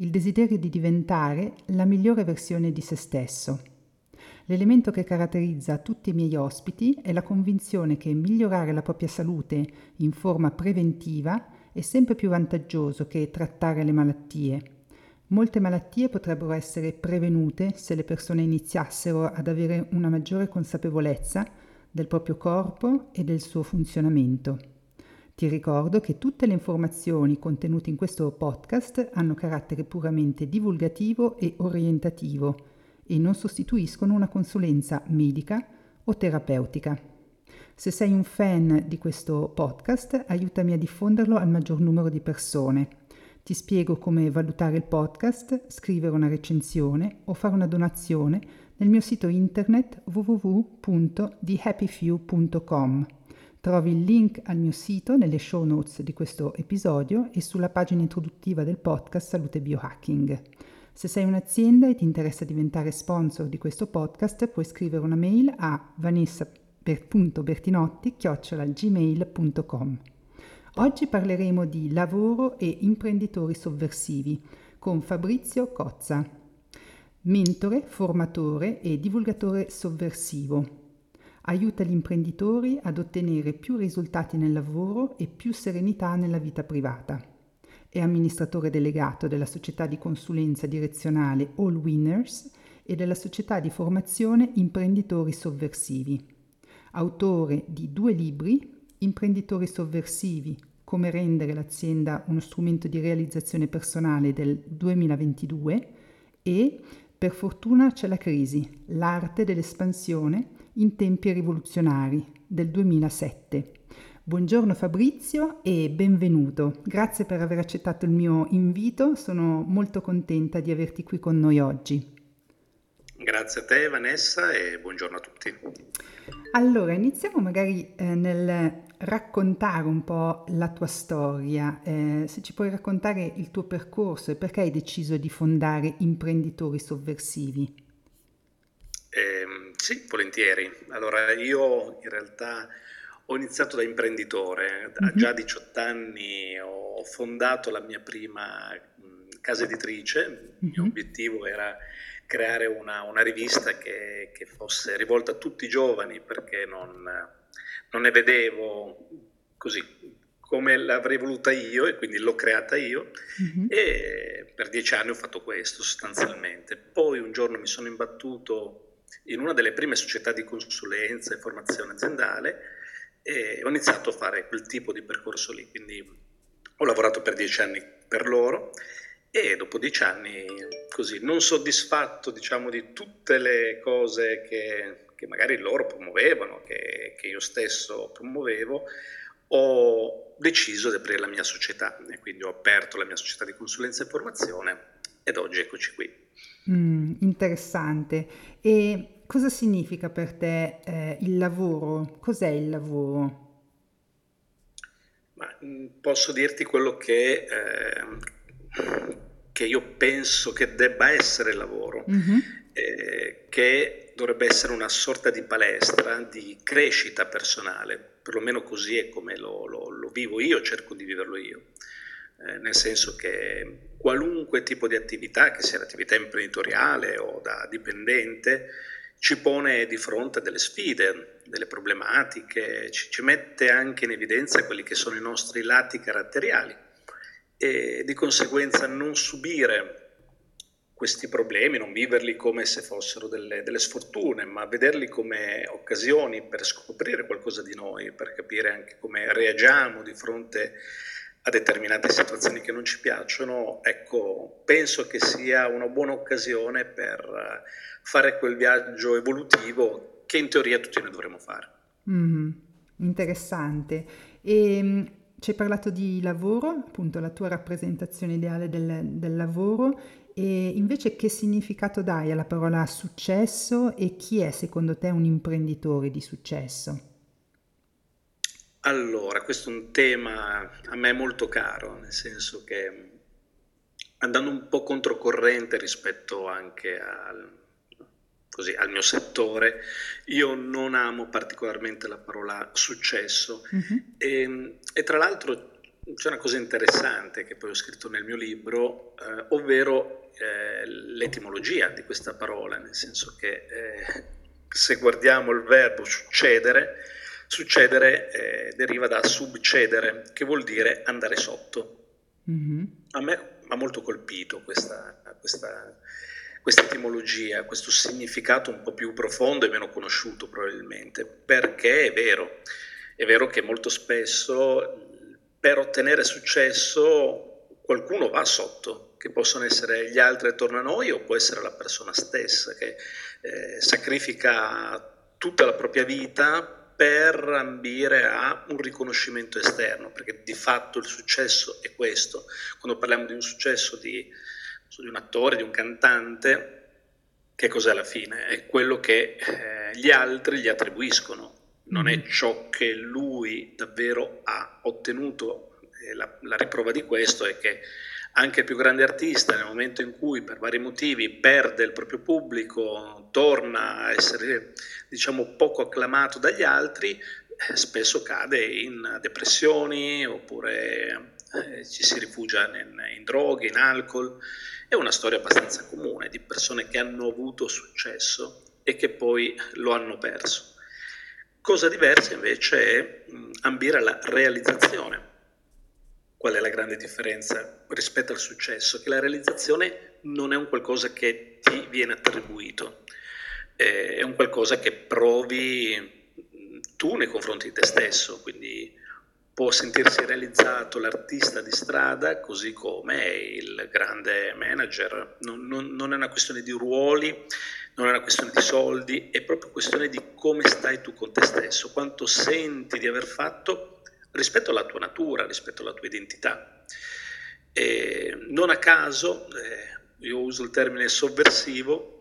il desiderio di diventare la migliore versione di se stesso. L'elemento che caratterizza tutti i miei ospiti è la convinzione che migliorare la propria salute in forma preventiva è sempre più vantaggioso che trattare le malattie. Molte malattie potrebbero essere prevenute se le persone iniziassero ad avere una maggiore consapevolezza del proprio corpo e del suo funzionamento. Ti ricordo che tutte le informazioni contenute in questo podcast hanno carattere puramente divulgativo e orientativo e non sostituiscono una consulenza medica o terapeutica. Se sei un fan di questo podcast, aiutami a diffonderlo al maggior numero di persone. Ti spiego come valutare il podcast, scrivere una recensione o fare una donazione nel mio sito internet www.thehappyfew.com. Trovi il link al mio sito nelle show notes di questo episodio e sulla pagina introduttiva del podcast Salute Biohacking. Se sei un'azienda e ti interessa diventare sponsor di questo podcast, puoi scrivere una mail a vanessa.bertinotti.gmail.com. Oggi parleremo di lavoro e imprenditori sovversivi con Fabrizio Cozza, mentore, formatore e divulgatore sovversivo. Aiuta gli imprenditori ad ottenere più risultati nel lavoro e più serenità nella vita privata. È amministratore delegato della società di consulenza direzionale All Winners e della società di formazione Imprenditori Sovversivi. Autore di due libri, Imprenditori Sovversivi, come rendere l'azienda uno strumento di realizzazione personale del 2022 e Per fortuna c'è la crisi, l'arte dell'espansione in tempi rivoluzionari del 2007. Buongiorno Fabrizio e benvenuto. Grazie per aver accettato il mio invito, sono molto contenta di averti qui con noi oggi. Grazie a te Vanessa e buongiorno a tutti. Allora, iniziamo magari eh, nel raccontare un po' la tua storia, eh, se ci puoi raccontare il tuo percorso e perché hai deciso di fondare Imprenditori Sovversivi. Eh, sì, volentieri. Allora, io in realtà ho iniziato da imprenditore, a già 18 anni ho fondato la mia prima casa editrice, il mio obiettivo era creare una, una rivista che, che, fosse rivolta a tutti i giovani perché non, non ne vedevo così come l'avrei voluta io e quindi l'ho creata io uh-huh. e per dieci anni ho fatto questo sostanzialmente. Poi un giorno mi sono imbattuto in una delle prime società di consulenza e formazione aziendale e ho iniziato a fare quel tipo di percorso lì, quindi ho lavorato per dieci anni per loro e dopo dieci anni così non soddisfatto diciamo di tutte le cose che, che magari loro promuovevano, che, che, io stesso promuovevo, ho deciso di aprire la mia società e quindi ho aperto la mia società di consulenza e formazione ed oggi eccoci qui. Mm, interessante. E cosa significa per te eh, il lavoro? Cos'è il lavoro? Ma, mm, posso dirti quello che, eh, che, io penso che debba essere il lavoro, mm-hmm. eh, che dovrebbe essere una sorta di palestra di crescita personale, perlomeno così è come lo, lo, lo vivo io, cerco di viverlo io. Eh, nel senso che qualunque tipo di attività, che sia l'attività imprenditoriale o da dipendente, ci pone di fronte a delle sfide, delle problematiche, ci, ci, mette anche in evidenza quelli che sono i nostri lati caratteriali e di conseguenza non subire questi problemi, non viverli come se fossero delle, delle sfortune, ma vederli come occasioni per scoprire qualcosa di noi, per capire anche come reagiamo di fronte a determinate situazioni che non ci piacciono, ecco, penso che sia una buona occasione per fare quel viaggio evolutivo che in teoria tutti noi dovremmo fare. Mm, interessante. E ehm, ci hai parlato di lavoro, appunto la tua rappresentazione ideale del, del lavoro E invece che significato dai alla parola successo e chi è secondo te un imprenditore di successo? Allora, questo è un tema a me molto caro, nel senso che andando un po' controcorrente rispetto anche al, così, al mio settore, io non amo particolarmente la parola successo mm-hmm. e, e, tra l'altro c'è una cosa interessante che poi ho scritto nel mio libro, eh, ovvero eh, l'etimologia di questa parola, nel senso che eh, se guardiamo il verbo succedere, succedere eh, deriva da subcedere, che vuol dire andare sotto. Mm-hmm. A me ha molto colpito questa, questa, questa etimologia, questo significato un po' più profondo e meno conosciuto probabilmente, perché è vero, è vero che molto spesso per ottenere successo qualcuno va sotto, che possono essere gli altri attorno a noi o può essere la persona stessa che eh, sacrifica tutta la propria vita per ambire a un riconoscimento esterno, perché di fatto il successo è questo. Quando parliamo di un successo di, di un attore, di un cantante, che cos'è alla fine? È quello che eh, gli altri gli attribuiscono, non è mm-hmm. ciò che lui davvero ha ottenuto. La, la, riprova di questo è che anche il più grande artista, nel momento in cui per vari motivi perde il proprio pubblico, torna a essere diciamo poco acclamato dagli altri, eh, spesso cade in depressioni oppure eh, ci si rifugia in, in droghe, in alcol. È una storia abbastanza comune di persone che hanno avuto successo e che poi lo hanno perso. Cosa diversa invece è ambire alla realizzazione. Qual è la grande differenza rispetto al successo? Che la realizzazione non è un qualcosa che ti viene attribuito, è un qualcosa che provi tu nei confronti di te stesso, quindi può sentirsi realizzato l'artista di strada così come il grande manager, non, non, non è una questione di ruoli, non è una questione di soldi, è proprio questione di come stai tu con te stesso, quanto senti di aver fatto rispetto alla tua natura, rispetto alla tua identità. E non a caso, eh, io uso il termine sovversivo,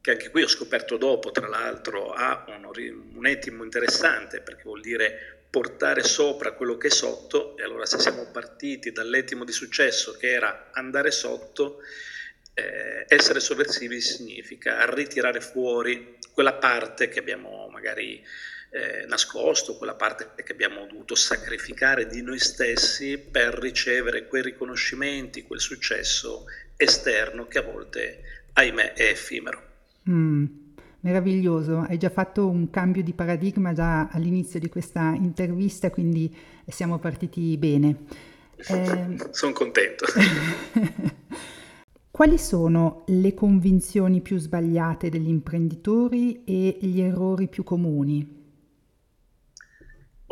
che anche qui ho scoperto dopo, tra l'altro, ha un, un etimo interessante, perché vuol dire portare sopra quello che è sotto, e allora se siamo partiti dall'etimo di successo che era andare sotto, eh, essere sovversivi significa ritirare fuori quella parte che abbiamo magari eh, nascosto, quella parte che abbiamo dovuto sacrificare di noi stessi per ricevere quei riconoscimenti, quel successo esterno che a volte, ahimè, è effimero. Mm, meraviglioso, hai già fatto un cambio di paradigma già all'inizio di questa intervista, quindi siamo partiti bene. Eh... Sono contento. Quali sono le convinzioni più sbagliate degli imprenditori e gli errori più comuni?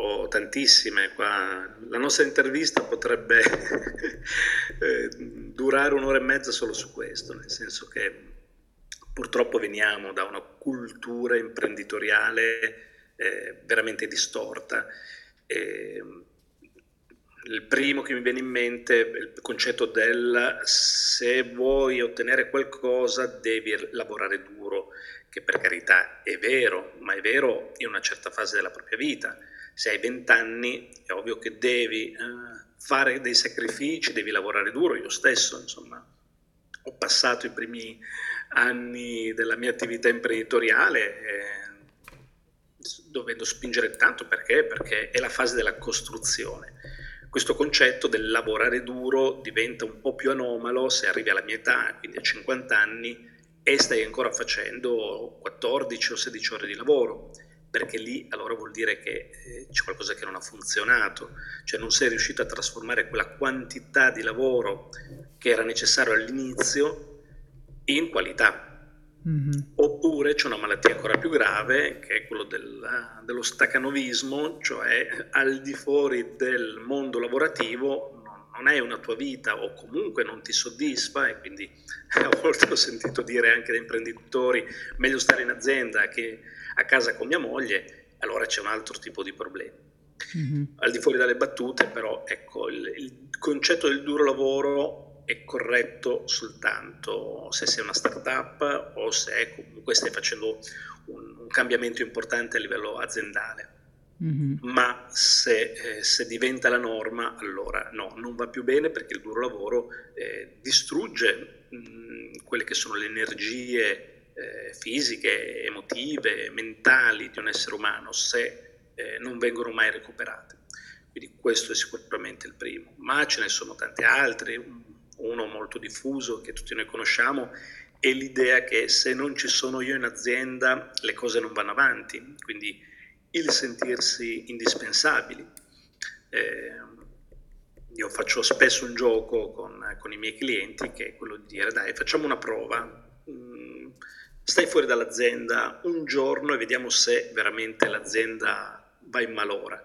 Oh, tantissime qua. La nostra intervista potrebbe eh, durare un'ora e mezza solo su questo, nel senso che purtroppo veniamo da una cultura imprenditoriale eh, veramente distorta. E, il primo che mi viene in mente è il concetto del se vuoi ottenere qualcosa devi lavorare duro, che per carità è vero, ma è vero in una certa fase della propria vita. Se hai 20 anni è ovvio che devi eh, fare dei sacrifici, devi lavorare duro. Io stesso, insomma, ho passato i primi anni della mia attività imprenditoriale eh, dovendo spingere tanto perché? Perché è la fase della costruzione questo concetto del lavorare duro diventa un po' più anomalo se arrivi alla mia età, quindi a 50 anni, e stai ancora facendo 14 o 16 ore di lavoro, perché lì allora vuol dire che eh, c'è qualcosa che non ha funzionato, cioè non sei riuscito a trasformare quella quantità di lavoro che era necessario all'inizio in qualità. Mm-hmm. Oppure c'è una malattia ancora più grave che è quello del, dello stacanovismo, cioè al di fuori del mondo lavorativo non, non è una tua vita o comunque non ti soddisfa e quindi a volte ho sentito dire anche da imprenditori meglio stare in azienda che a casa con mia moglie, allora c'è un altro tipo di problemi. Mm-hmm. Al di fuori dalle battute però ecco il, il concetto del duro lavoro è corretto soltanto se sei una startup o se comunque stai facendo un, un cambiamento importante a livello aziendale. Mm-hmm. Ma se, eh, se, diventa la norma, allora no, non va più bene perché il duro lavoro eh, distrugge mh, quelle che sono le energie eh, fisiche, emotive, mentali di un essere umano se eh, non vengono mai recuperate. Quindi questo è sicuramente il primo, ma ce ne sono tanti altri. Uno molto diffuso che tutti noi conosciamo è l'idea che se non ci sono io in azienda le cose non vanno avanti, quindi il sentirsi indispensabili. Eh, io faccio spesso un gioco con, con, i miei clienti che è quello di dire dai facciamo una prova, mm, stai fuori dall'azienda un giorno e vediamo se veramente l'azienda va in malora.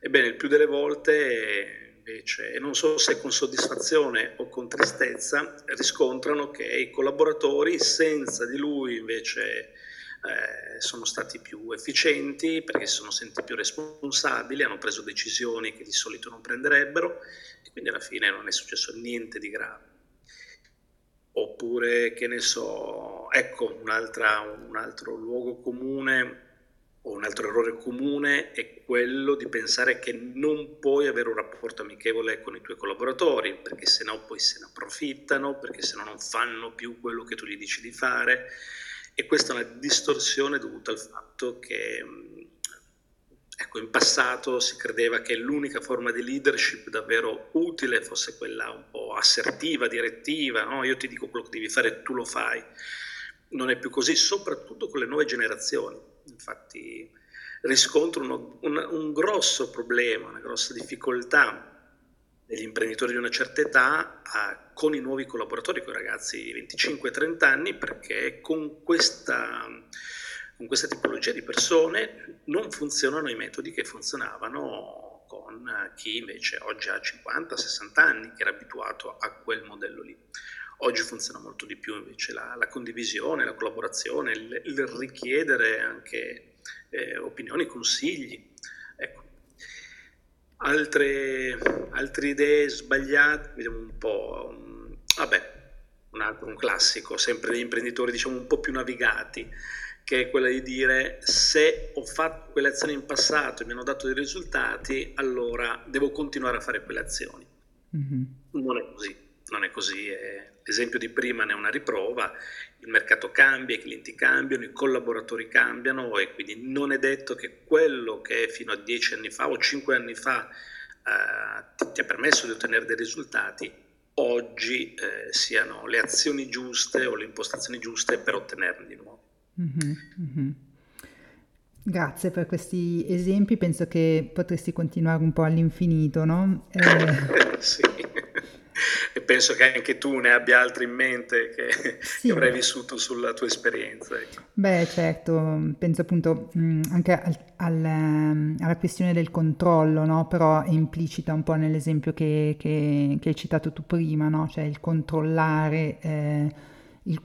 Ebbene, il più delle volte invece, e non so se con soddisfazione o con tristezza, riscontrano che i collaboratori senza di lui invece eh, sono stati più efficienti perché si sono sentiti più responsabili, hanno preso decisioni che di solito non prenderebbero e quindi alla fine non è successo niente di grave. Oppure, che ne so, ecco un, altro luogo comune o un altro errore comune è quello di pensare che non puoi avere un rapporto amichevole con i tuoi collaboratori, perché sennò poi se ne approfittano, perché sennò non fanno più quello che tu gli dici di fare, e questa è una distorsione dovuta al fatto che ecco, in passato si credeva che l'unica forma di leadership davvero utile fosse quella un po' assertiva, direttiva, no? io ti dico quello che devi fare, tu lo fai. Non è più così, soprattutto con le nuove generazioni. Infatti riscontro uno, un, un grosso problema, una grossa difficoltà degli imprenditori di una certa età a, con i nuovi collaboratori, con i ragazzi di 25-30 anni, perché con questa, con questa tipologia di persone non funzionano i metodi che funzionavano con chi invece oggi ha 50-60 anni, che era abituato a quel modello lì. Oggi funziona molto di più invece la, la condivisione, la collaborazione, il, il richiedere anche eh, opinioni, consigli. Ecco, Altre, altre idee sbagliate, vediamo un po', vabbè, un un classico, sempre degli imprenditori diciamo un po' più navigati, che è quella di dire se ho fatto quelle azioni in passato e mi hanno dato dei risultati, allora devo continuare a fare quelle azioni. Mm-hmm. Non è così, non è così. L'esempio di prima ne è una riprova, il mercato cambia, i clienti cambiano, i collaboratori cambiano e quindi non è detto che quello che fino a dieci anni fa o cinque anni fa eh, ti, ti, ha permesso di ottenere dei risultati, oggi eh, siano le azioni giuste o le impostazioni giuste per ottenerne di nuovo. Mm-hmm, mm-hmm. Grazie per questi esempi, penso che potresti continuare un po' all'infinito, no? Eh... sì e penso che anche tu ne abbia altri in mente che, sì. che avrai vissuto sulla tua esperienza. Ecco. Beh, certo, penso appunto mh, anche al, al, alla questione del controllo, no? però è implicita un po' nell'esempio che, che, che hai citato tu prima, no? cioè il controllare eh, il,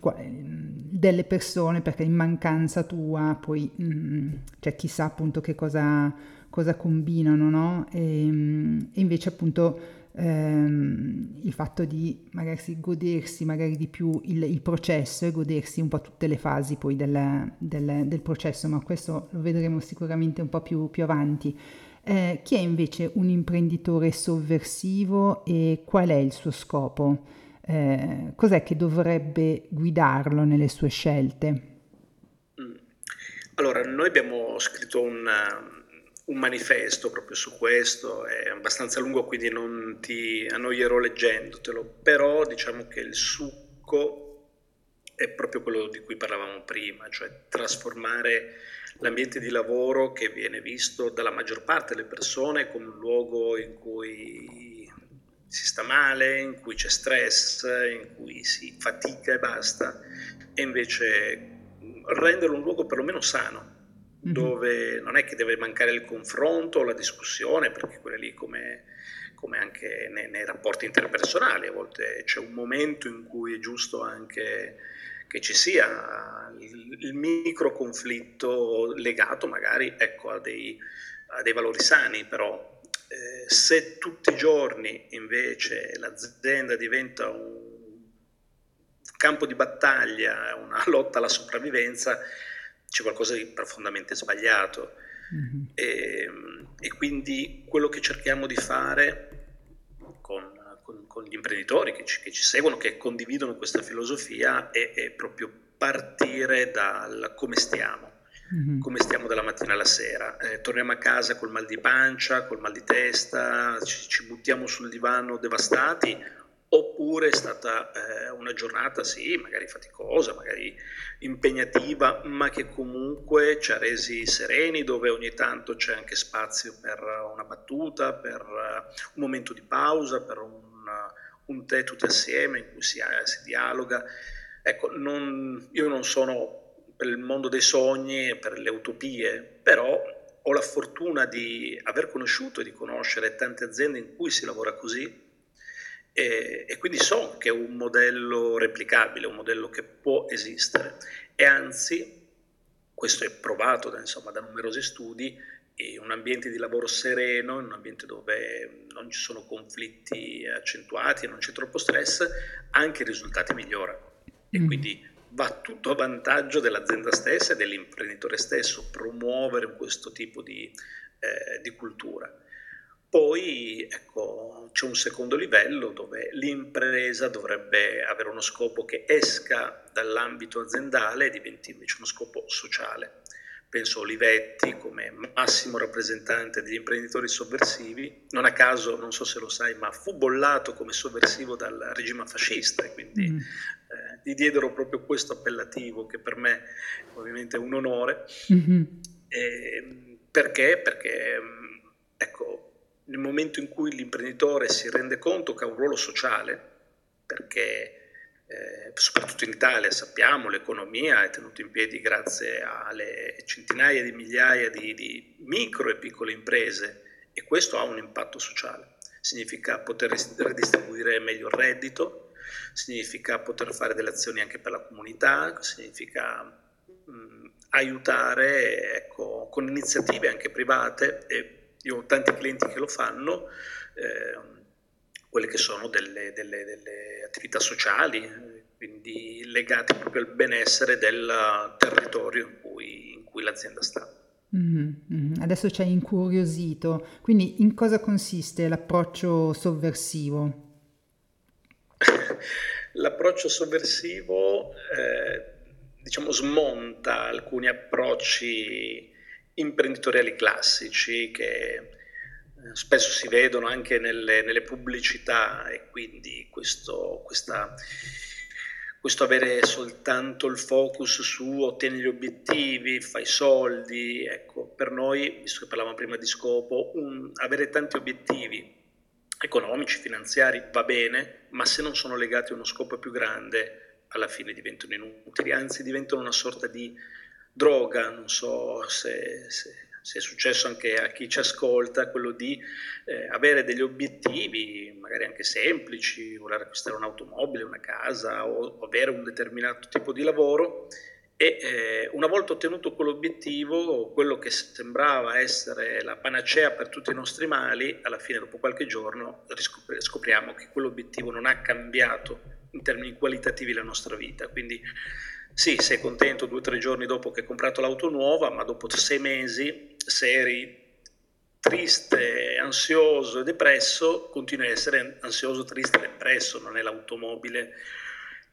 delle persone perché in mancanza tua poi mh, cioè chissà appunto che cosa, cosa combinano, no? e, e invece appunto ehm, il fatto di magari godersi magari di più il, il, processo e godersi un po' tutte le fasi poi del, del, del processo, ma questo lo vedremo sicuramente un po' più, più avanti. Eh, chi è invece un imprenditore sovversivo e qual è il suo scopo? Eh, cos'è che dovrebbe guidarlo nelle sue scelte? Mm. Allora, noi abbiamo scritto un, un manifesto proprio su questo, è abbastanza lungo quindi non ti annoierò leggendotelo, però diciamo che il succo è proprio quello di cui parlavamo prima, cioè trasformare l'ambiente di lavoro che viene visto dalla maggior parte delle persone come un luogo in cui si sta male, in cui c'è stress, in cui si fatica e basta, e invece renderlo un luogo perlomeno sano, Mm-hmm. dove non è che deve mancare il confronto o la discussione, perché quelle lì come, come anche nei, nei, rapporti interpersonali, a volte c'è un momento in cui è giusto anche che ci sia il, il micro conflitto legato magari ecco, a, dei, a, dei, valori sani, però Eh, se tutti i giorni invece l'azienda diventa un campo di battaglia, una lotta alla sopravvivenza, c'è qualcosa di profondamente sbagliato. Mm-hmm. E, e, quindi quello che cerchiamo di fare con, con, con gli imprenditori che ci, che ci, seguono, che condividono questa filosofia, è, è proprio partire dal come stiamo. Mm-hmm. come stiamo dalla mattina alla sera. Eh, torniamo a casa col mal di pancia, col mal di testa, ci, ci buttiamo sul divano devastati oppure è stata eh, una giornata, sì, magari faticosa, magari impegnativa, ma che comunque ci ha resi sereni, dove ogni tanto c'è anche spazio per una battuta, per uh, un momento di pausa, per un, uh, un tè tutti assieme in cui si, uh, si dialoga. Ecco, non, io non sono per il mondo dei sogni per le utopie, però ho la fortuna di aver conosciuto e di conoscere tante aziende in cui si lavora così e, e, quindi so che è un modello replicabile, un modello che può esistere e anzi, questo è provato da, insomma, da numerosi studi, in un ambiente di lavoro sereno, in un ambiente dove non ci sono conflitti accentuati e non c'è troppo stress, anche i risultati migliorano. E mm. quindi va tutto a vantaggio dell'azienda stessa e dell'imprenditore stesso promuovere questo tipo di, eh, di cultura. Poi ecco, c'è un secondo livello dove l'impresa dovrebbe avere uno scopo che esca dall'ambito aziendale e diventi invece uno scopo sociale. Penso a Olivetti come massimo rappresentante degli imprenditori sovversivi, non a caso, non so se lo sai, ma fu bollato come sovversivo dal regime fascista e quindi mm. Eh, gli diedero proprio questo appellativo che per me ovviamente è un onore. Mm-hmm. E, perché? Perché ecco, nel momento in cui l'imprenditore si rende conto che ha un ruolo sociale, perché eh, soprattutto in Italia sappiamo l'economia è tenuta in piedi grazie alle centinaia di migliaia di, di micro e piccole imprese e questo ha un impatto sociale. Significa poter redistribuire meglio il reddito, significa poter fare delle azioni anche per la comunità, significa mh, aiutare ecco, con iniziative anche private e io ho tanti clienti che lo fanno, eh, quelle che sono delle, delle, delle attività sociali, quindi legate proprio al benessere del territorio in cui, in cui l'azienda sta. Mm-hmm. Adesso ci hai incuriosito, quindi in cosa consiste l'approccio sovversivo? L'approccio sovversivo eh, diciamo smonta alcuni approcci imprenditoriali classici che eh, spesso si vedono anche nelle, nelle pubblicità e quindi questo, questa, questo avere soltanto il focus su ottieni gli obiettivi, fai soldi, ecco, per noi, visto che parlavamo prima di scopo, un, avere tanti obiettivi economici, finanziari va bene, ma se non sono legati a uno scopo più grande, alla fine diventano inutili, anzi diventano una sorta di droga, non so se, se, se, è successo anche a chi ci ascolta, quello di eh, avere degli obiettivi, magari anche semplici, voler acquistare un'automobile, una casa o, o avere un determinato tipo di lavoro e eh, una volta ottenuto quell'obiettivo, quello che sembrava essere la panacea per tutti i nostri mali, alla fine dopo qualche giorno scopriamo che quell'obiettivo non ha cambiato in termini qualitativi la nostra vita. Quindi sì, sei contento due o tre giorni dopo che hai comprato l'auto nuova, ma dopo sei mesi, se eri triste, ansioso e depresso, continui a essere ansioso, triste e depresso, non è l'automobile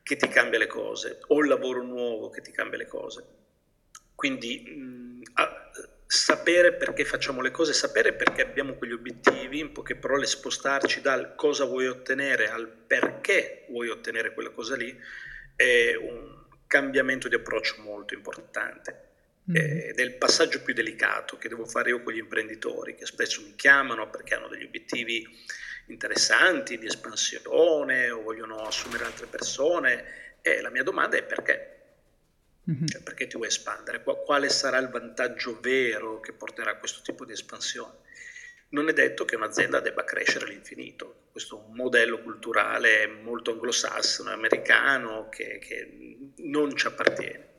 che ti cambia le cose o il lavoro nuovo che ti cambia le cose. Quindi mh, sapere perché facciamo le cose, sapere perché abbiamo quegli obiettivi, in poche parole spostarci dal cosa vuoi ottenere al perché vuoi ottenere quella cosa lì, è un cambiamento di approccio molto importante. Mm. Ed è il passaggio più delicato che devo fare io con gli imprenditori che spesso mi chiamano perché hanno degli obiettivi interessanti di espansione o vogliono assumere altre persone e la mia domanda è perché? Mm-hmm. Cioè, perché ti vuoi espandere? Quale sarà il vantaggio vero che porterà a questo tipo di espansione? non è detto che un'azienda debba crescere all'infinito. Questo è un modello culturale molto anglosassone, americano, che, che non ci appartiene.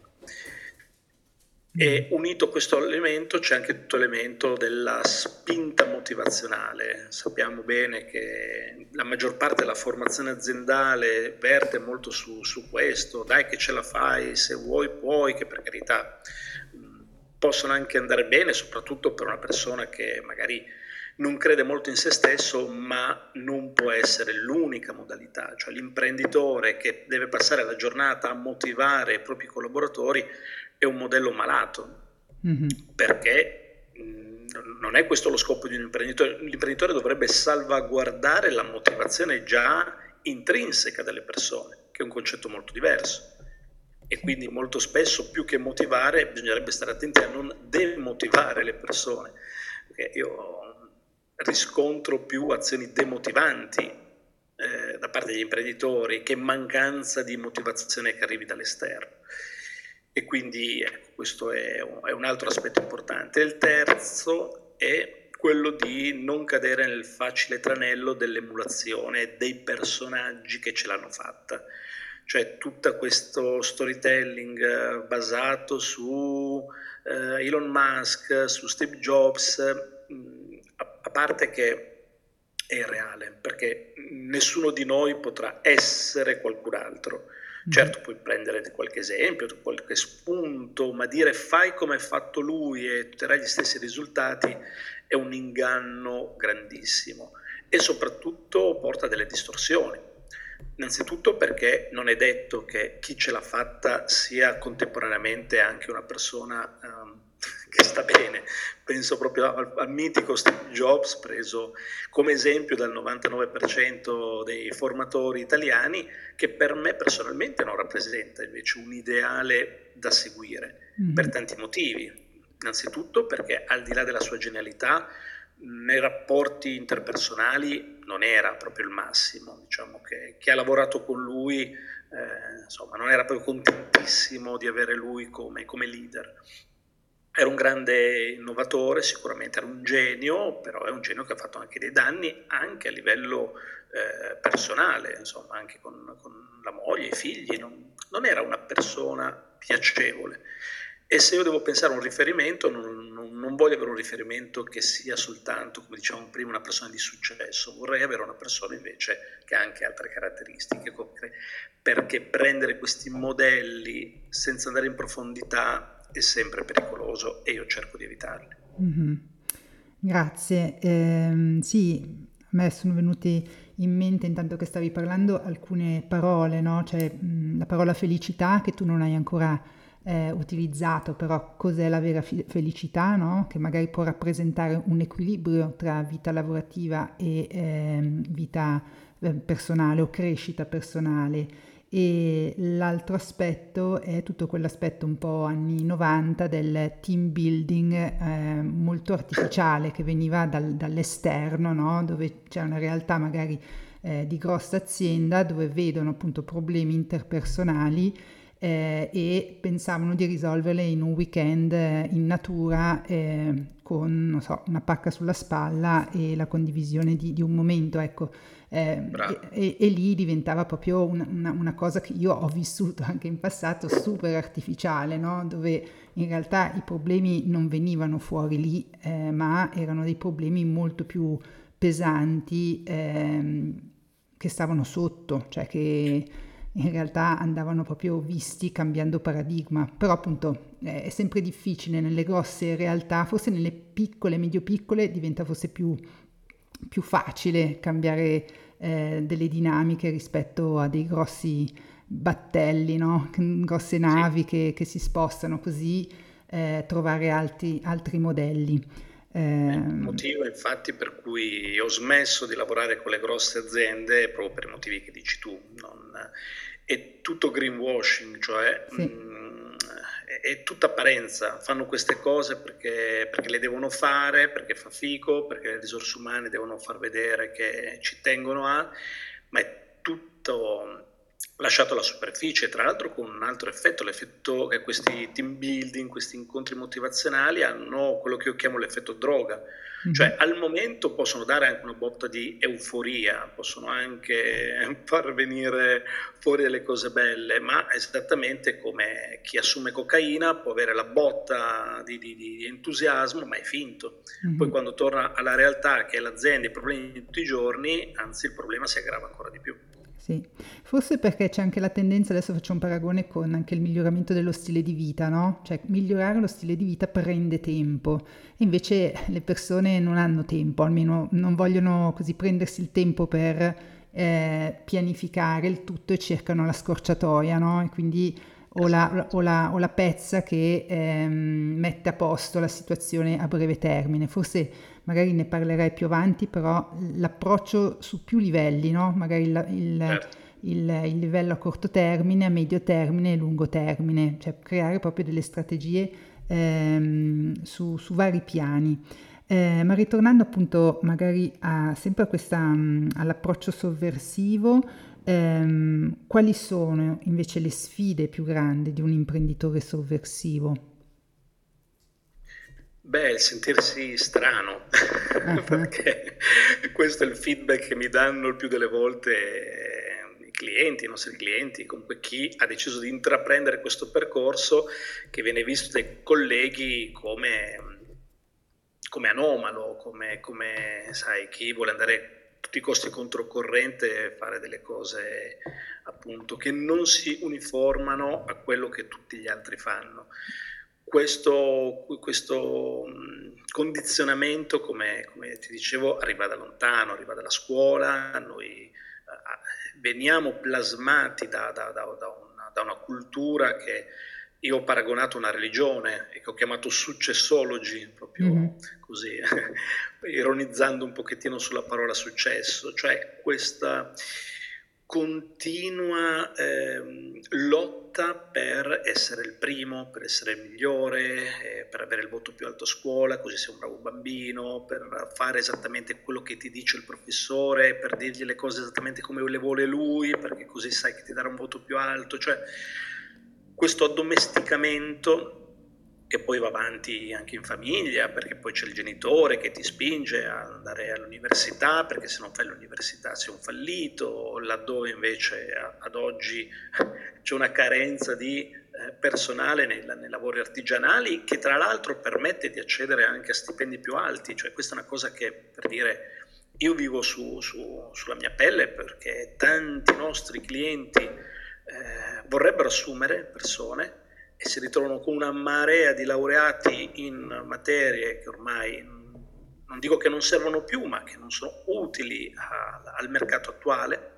E unito a questo elemento c'è anche tutto l'elemento della spinta motivazionale. Sappiamo bene che la maggior parte della formazione aziendale verte molto su, su questo, dai che ce la fai, se vuoi puoi, che per carità possono anche andare bene, soprattutto per una persona che magari non crede molto in se stesso, ma non può essere l'unica modalità, cioè l'imprenditore che deve passare la giornata a motivare i propri collaboratori è un modello malato, mm-hmm. perché mh, non è questo lo scopo di un imprenditore, l'imprenditore dovrebbe salvaguardare la motivazione già intrinseca delle persone, che è un concetto molto diverso. E quindi molto spesso più che motivare bisognerebbe stare attenti a non demotivare le persone, perché io riscontro più azioni demotivanti eh, da parte degli imprenditori che mancanza di motivazione che arrivi dall'esterno. E quindi ecco, questo è un, è un altro aspetto importante. Il terzo è quello di non cadere nel facile tranello dell'emulazione dei personaggi che ce l'hanno fatta. Cioè tutto questo storytelling eh, basato su eh, Elon Musk, su Steve Jobs, mh, a, a parte che è irreale, perché nessuno di noi potrà essere qualcun altro Certo, puoi prendere qualche esempio, qualche spunto, ma dire fai come ha fatto lui e otterrai gli stessi risultati è un inganno grandissimo e soprattutto porta delle distorsioni. Innanzitutto perché non è detto che chi ce l'ha fatta sia contemporaneamente anche una persona che sta bene. Penso proprio al, al, mitico Steve Jobs, preso come esempio dal 99% dei formatori italiani, che per me personalmente non rappresenta invece un ideale da seguire, mm-hmm. per tanti motivi. Innanzitutto perché al di là della sua genialità, nei rapporti interpersonali non era proprio il massimo, diciamo che chi ha lavorato con lui eh, insomma, non era proprio contentissimo di avere lui come, come leader. Era un grande innovatore, sicuramente era un genio, però è un genio che ha fatto anche dei danni anche a livello eh, personale, insomma, anche con, con, la moglie, i figli. Non, non, era una persona piacevole. E se io devo pensare a un riferimento, non, non, non voglio avere un riferimento che sia soltanto, come dicevamo prima, una persona di successo, vorrei avere una persona invece che ha anche altre caratteristiche, perché prendere questi modelli senza andare in profondità è sempre pericoloso e io cerco di evitarli. Mm-hmm. Grazie. Eh, sì, a me sono venuti in mente intanto che stavi parlando alcune parole, no? Cioè mh, la parola felicità che tu non hai ancora eh, utilizzato, però cos'è la vera fi- felicità, no? Che magari può rappresentare un equilibrio tra vita lavorativa e eh, vita personale o crescita personale e l'altro aspetto è tutto quell'aspetto un po' anni 90 del team building eh, molto artificiale che veniva dal, dall'esterno, no? dove c'è una realtà magari eh, di grossa azienda dove vedono appunto problemi interpersonali eh, e pensavano di risolverle in un weekend eh, in natura eh, con so, una pacca sulla spalla e la condivisione di, di un momento. Ecco, eh, e, e, lì diventava proprio una, una, una, cosa che io ho vissuto anche in passato super artificiale, no? dove in realtà i problemi non venivano fuori lì, eh, ma erano dei problemi molto più pesanti ehm, che stavano sotto, cioè che in realtà andavano proprio visti cambiando paradigma, però appunto è sempre difficile nelle grosse realtà, forse nelle piccole, medio-piccole diventa forse più, più facile cambiare eh, delle dinamiche rispetto a dei grossi battelli, no? grosse navi che, che, si spostano così, eh, trovare altri, altri modelli. Eh, il motivo infatti per cui ho smesso di lavorare con le grosse aziende è proprio per i motivi che dici tu, non, è tutto greenwashing, cioè sì. mh, mm, è, è, tutta apparenza, fanno queste cose perché, perché, le devono fare, perché fa fico, perché le risorse umane devono far vedere che ci tengono a, ma è tutto lasciato la superficie, tra l'altro con un altro effetto, l'effetto che questi team building, questi incontri motivazionali hanno quello che io chiamo l'effetto droga, mm-hmm. cioè al momento possono dare anche una botta di euforia, possono anche far venire fuori delle cose belle, ma esattamente come chi assume cocaina può avere la botta di, di, di entusiasmo, ma è finto. Mm-hmm. Poi quando torna alla realtà che è l'azienda, i problemi di tutti i giorni, anzi il problema si aggrava ancora di più. Sì, forse perché c'è anche la tendenza, adesso faccio un paragone con anche il miglioramento dello stile di vita, no? Cioè migliorare lo stile di vita prende tempo, invece le persone non hanno tempo, almeno non vogliono così prendersi il tempo per eh, pianificare il tutto e cercano la scorciatoia, no? E quindi o la, o la, o la pezza che ehm, mette a posto la situazione a breve termine. Forse magari ne parlerai più avanti, però l'approccio su più livelli, no? magari il, il, certo. il, il, livello a corto termine, a medio termine e lungo termine, cioè creare proprio delle strategie ehm, su, su, vari piani. Eh, ma ritornando appunto magari a, sempre a questa, um, all'approccio sovversivo, ehm, quali sono invece le sfide più grandi di un imprenditore sovversivo? Beh, il sentirsi strano, uh-huh. perché questo è il feedback che mi danno il più delle volte eh, i clienti, i nostri clienti, comunque chi ha deciso di intraprendere questo percorso che viene visto dai colleghi come, come anomalo, come, come, sai, chi vuole andare a tutti i costi controcorrente e fare delle cose appunto che non si uniformano a quello che tutti gli altri fanno questo, questo condizionamento, come, come, ti dicevo, arriva da lontano, arriva dalla scuola, noi uh, veniamo plasmati da, da, da, una, da, una, cultura che io ho paragonato a una religione e che ho chiamato successology, proprio mm-hmm. così, ironizzando un pochettino sulla parola successo, cioè questa continua eh, lotta per essere il primo, per essere il migliore, eh, per avere il voto più alto a scuola, così sei un bravo bambino, per fare esattamente quello che ti dice il professore, per dirgli le cose esattamente come le vuole lui, perché così sai che ti darà un voto più alto. Cioè, questo addomesticamento che poi va avanti anche in famiglia, perché poi c'è il genitore che ti spinge ad andare all'università, perché se non fai l'università sei un fallito, laddove invece ad oggi c'è una carenza di eh, personale nei, nei, lavori artigianali che tra l'altro permette di accedere anche a stipendi più alti, cioè questa è una cosa che per dire io vivo su, su, sulla mia pelle perché tanti nostri clienti eh, vorrebbero assumere persone e si ritrovano con una marea di laureati in materie che ormai non dico che non servono più, ma che non sono utili a, al mercato attuale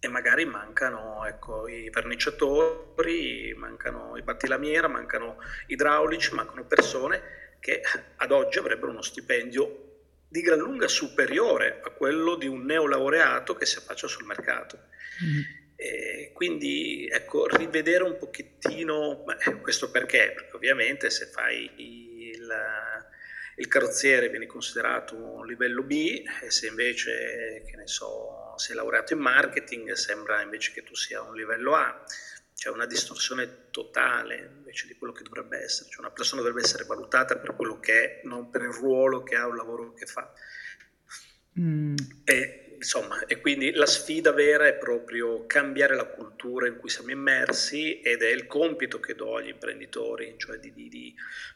e magari mancano ecco, i verniciatori, mancano i battilamiera, mancano idraulici, mancano persone che ad oggi avrebbero uno stipendio di gran lunga superiore a quello di un neolaureato che si affaccia sul mercato. Mm. E quindi ecco, rivedere un pochettino, questo perché? Perché ovviamente se fai il, il carrozziere viene considerato un livello B e se invece, che ne so, sei laureato in marketing sembra invece che tu sia un livello A. C'è una distorsione totale invece di quello che dovrebbe essere. Cioè una persona dovrebbe essere valutata per quello che è, non per il ruolo che ha o il lavoro che fa. Mm. E insomma, e quindi la sfida vera è proprio cambiare la cultura in cui siamo immersi ed è il compito che do agli imprenditori, cioè di, di, di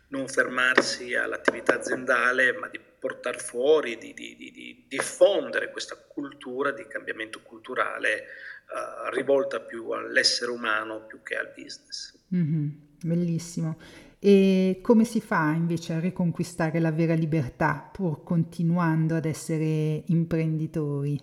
non fermarsi all'attività aziendale, ma di portare fuori, di, di diffondere questa cultura di cambiamento culturale uh, rivolta più all'essere umano più che al business. Mm-hmm, bellissimo. E come si fa invece a riconquistare la vera libertà pur continuando ad essere imprenditori?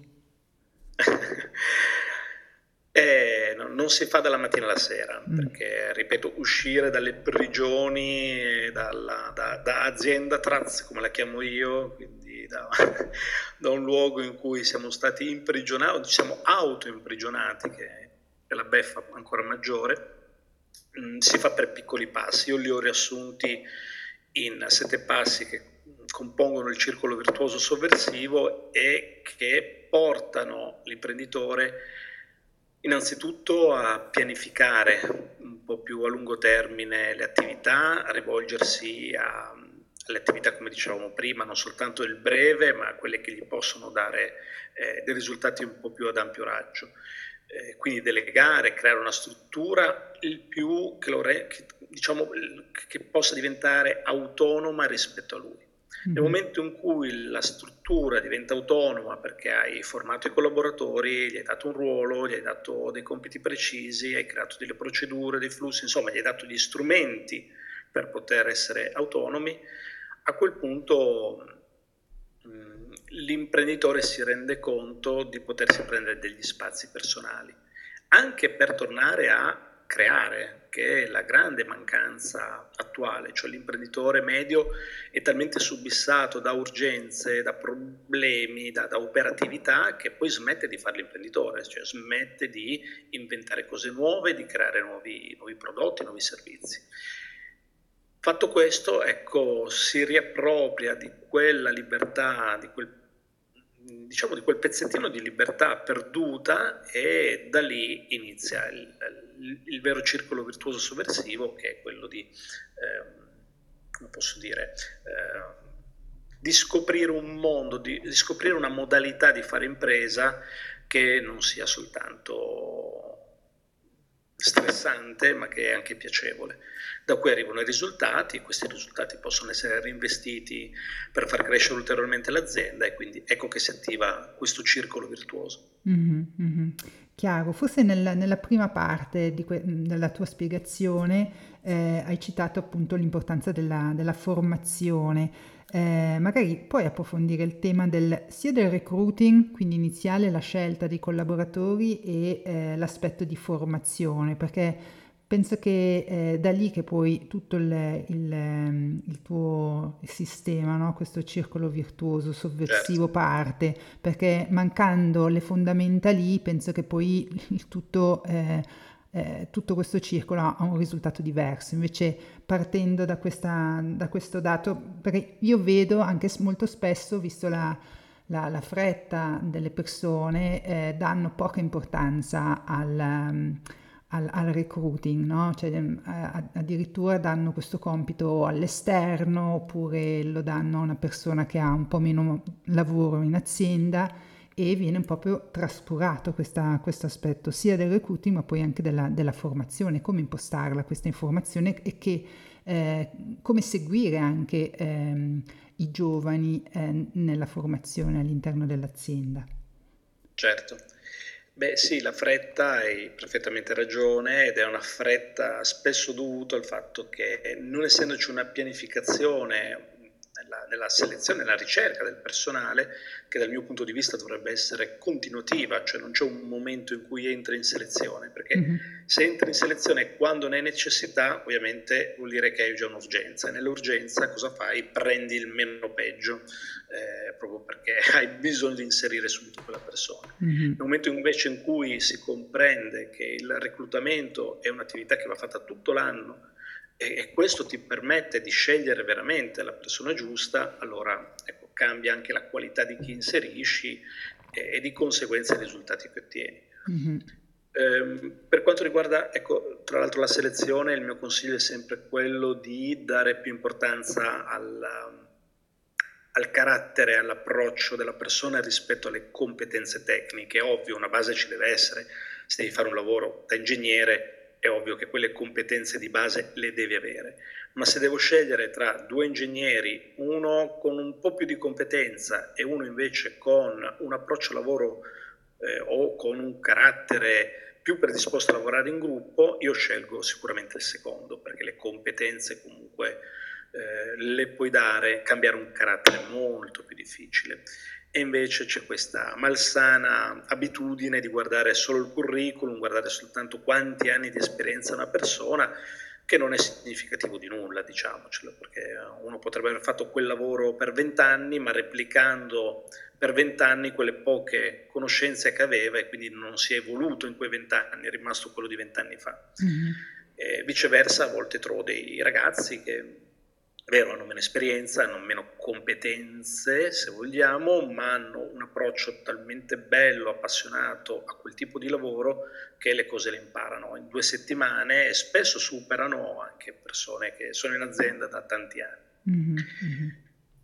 eh, no, non si fa dalla mattina alla sera, mm. perché, ripeto, uscire dalle prigioni, dalla, da, da, azienda Traz, come la chiamo io, quindi da, da, un luogo in cui siamo stati imprigionati, siamo auto-imprigionati, che è la beffa ancora maggiore, Mm, si fa per piccoli passi. Io li ho riassunti in sette passi che compongono il circolo virtuoso sovversivo e che portano l'imprenditore Innanzitutto a pianificare un po' più a lungo termine le attività, a rivolgersi a, alle attività, come dicevamo prima, non soltanto il breve, ma quelle che gli possono dare eh, dei risultati un po' più ad ampio raggio. Eh, quindi delegare, creare una struttura il più che, re, che, diciamo, che possa diventare autonoma rispetto a lui. Nel mm-hmm. momento in cui la struttura diventa autonoma perché hai formato i collaboratori, gli hai dato un ruolo, gli hai dato dei compiti precisi, hai creato delle procedure, dei flussi, insomma, gli hai dato gli strumenti per poter essere autonomi, a quel punto mh, l'imprenditore si rende conto di potersi prendere degli spazi personali, anche per tornare a creare, che è la grande mancanza attuale, cioè l'imprenditore medio è talmente subissato da urgenze, da problemi, da, da operatività che poi smette di fare l'imprenditore, cioè smette di inventare cose nuove, di creare nuovi, nuovi prodotti, nuovi servizi. Fatto questo, ecco, si riappropria di quella libertà, di quel diciamo di quel pezzettino di libertà perduta e da lì inizia il, il, il vero circolo virtuoso sovversivo che è quello di, eh, come posso dire, eh, di scoprire un mondo, di, di scoprire una modalità di fare impresa che non sia soltanto stressante ma che è anche piacevole. Da cui arrivano i risultati, questi risultati possono essere reinvestiti per far crescere ulteriormente l'azienda e quindi ecco che si attiva questo circolo virtuoso. Mm-hmm, mm-hmm. Chiaro, forse nella, nella prima parte que- della tua spiegazione eh, hai citato appunto l'importanza della, della formazione. Eh, magari puoi approfondire il tema del, sia del recruiting, quindi iniziale la scelta dei collaboratori e eh, l'aspetto di formazione, perché penso che eh, da lì che poi tutto il, il, ehm, il tuo sistema, no? questo circolo virtuoso, sovversivo certo. parte, perché mancando le fondamenta lì penso che poi il tutto eh, eh, tutto questo circolo ha un risultato diverso. Invece partendo da, questa, da questo dato, perché io vedo anche molto spesso, visto la, la, la fretta delle persone, eh, danno poca importanza al, al, al recruiting, no? cioè, um, addirittura danno questo compito all'esterno oppure lo danno a una persona che ha un po' meno lavoro in azienda e viene proprio trascurato questo aspetto sia del recruiting ma poi anche della, della formazione, come impostarla questa informazione e che, eh, come seguire anche ehm, i giovani eh, nella formazione all'interno dell'azienda. Certo. Beh sì, la fretta hai perfettamente ragione ed è una fretta spesso dovuta al fatto che non essendoci una pianificazione nella, nella selezione, nella ricerca del personale, che dal mio punto di vista dovrebbe essere continuativa, cioè non c'è un momento in cui entri in selezione, perché mm-hmm. se entri in selezione quando ne hai necessità, ovviamente vuol dire che hai già un'urgenza, e nell'urgenza cosa fai? Prendi il meno peggio, eh, proprio perché hai bisogno di inserire subito quella persona. Mm-hmm. Nel momento invece in cui si comprende che il reclutamento è un'attività che va fatta tutto l'anno, e, questo ti permette di scegliere veramente la persona giusta, allora ecco, cambia anche la qualità di chi inserisci e, e di conseguenza i risultati che ottieni. Mm-hmm. Eh, per quanto riguarda, ecco, tra l'altro la selezione, il mio consiglio è sempre quello di dare più importanza al, al carattere, all'approccio della persona rispetto alle competenze tecniche. Ovvio, una base ci deve essere, se devi fare un lavoro da ingegnere è ovvio che quelle competenze di base le devi avere, ma se devo scegliere tra due ingegneri, uno con un po' più di competenza e uno invece con un approccio lavoro eh, o con un carattere più predisposto a lavorare in gruppo, io scelgo sicuramente il secondo, perché le competenze comunque eh, le puoi dare, cambiare un carattere molto più difficile e invece c'è questa malsana abitudine di guardare solo il curriculum, guardare soltanto quanti anni di esperienza una persona, che non è significativo di nulla, diciamocelo, perché uno potrebbe aver fatto quel lavoro per vent'anni, ma replicando per vent'anni quelle poche conoscenze che aveva e quindi non si è evoluto in quei vent'anni, è rimasto quello di vent'anni fa. Mm-hmm. viceversa, a volte trovo dei ragazzi che è vero, hanno meno esperienza, hanno meno competenze, se vogliamo, ma hanno un approccio talmente bello, appassionato a quel tipo di lavoro che le cose le imparano in due settimane e spesso superano anche persone che sono in azienda da tanti anni. Mm-hmm.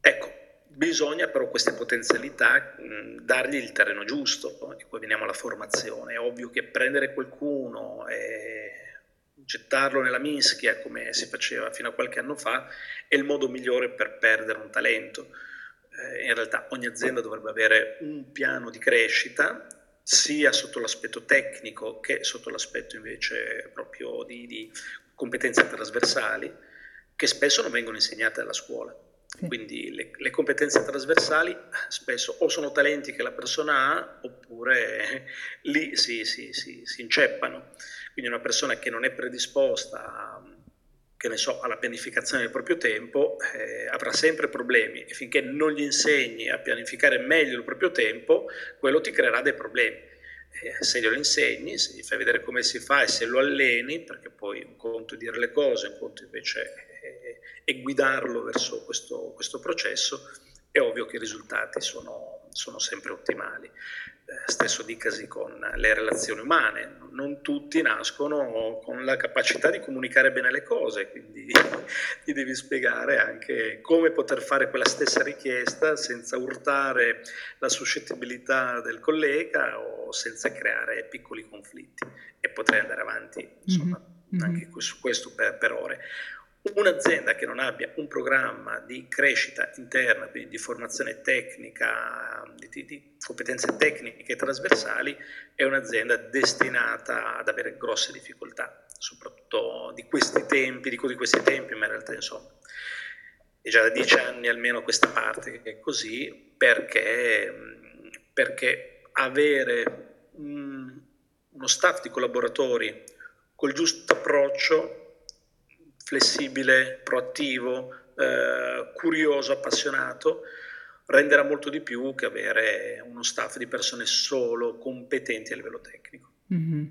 Ecco, bisogna però queste potenzialità mh, dargli il terreno giusto e poi veniamo alla formazione. È ovvio che prendere qualcuno e gettarlo nella mischia come si faceva fino a qualche anno fa è il modo migliore per perdere un talento. Eh, in realtà ogni azienda dovrebbe avere un piano di crescita sia sotto l'aspetto tecnico che sotto l'aspetto invece proprio di, di competenze trasversali che spesso non vengono insegnate alla scuola. Quindi le, le, competenze trasversali spesso o sono talenti che la persona ha oppure lì si, si, si, si inceppano. Quindi una persona che non è predisposta ne so, alla pianificazione del proprio tempo eh, avrà sempre problemi e finché non gli insegni a pianificare meglio il proprio tempo, quello ti creerà dei problemi. Eh, se glielo insegni, se gli fai vedere come si fa e se lo alleni, perché poi un conto è dire le cose, un conto invece è guidarlo verso questo, questo processo, è ovvio che i risultati sono, sono sempre ottimali. Eh, stesso dicasi con le relazioni umane, non tutti nascono con la capacità di comunicare bene le cose, quindi ti devi spiegare anche come poter fare quella stessa richiesta senza urtare la suscettibilità del collega o senza creare piccoli conflitti e potrei andare avanti insomma, mm-hmm. anche su questo per, per ore. Un'azienda che non abbia un programma di crescita interna, quindi di formazione tecnica, di, di, competenze tecniche trasversali, è un'azienda destinata ad avere grosse difficoltà, soprattutto di questi tempi, dico di questi tempi, ma in realtà insomma è già da dieci anni almeno questa parte che è così, perché, perché avere un, uno staff di collaboratori col giusto approccio flessibile, proattivo, eh, curioso, appassionato, renderà molto di più che avere uno staff di persone solo competenti a livello tecnico. Mm-hmm.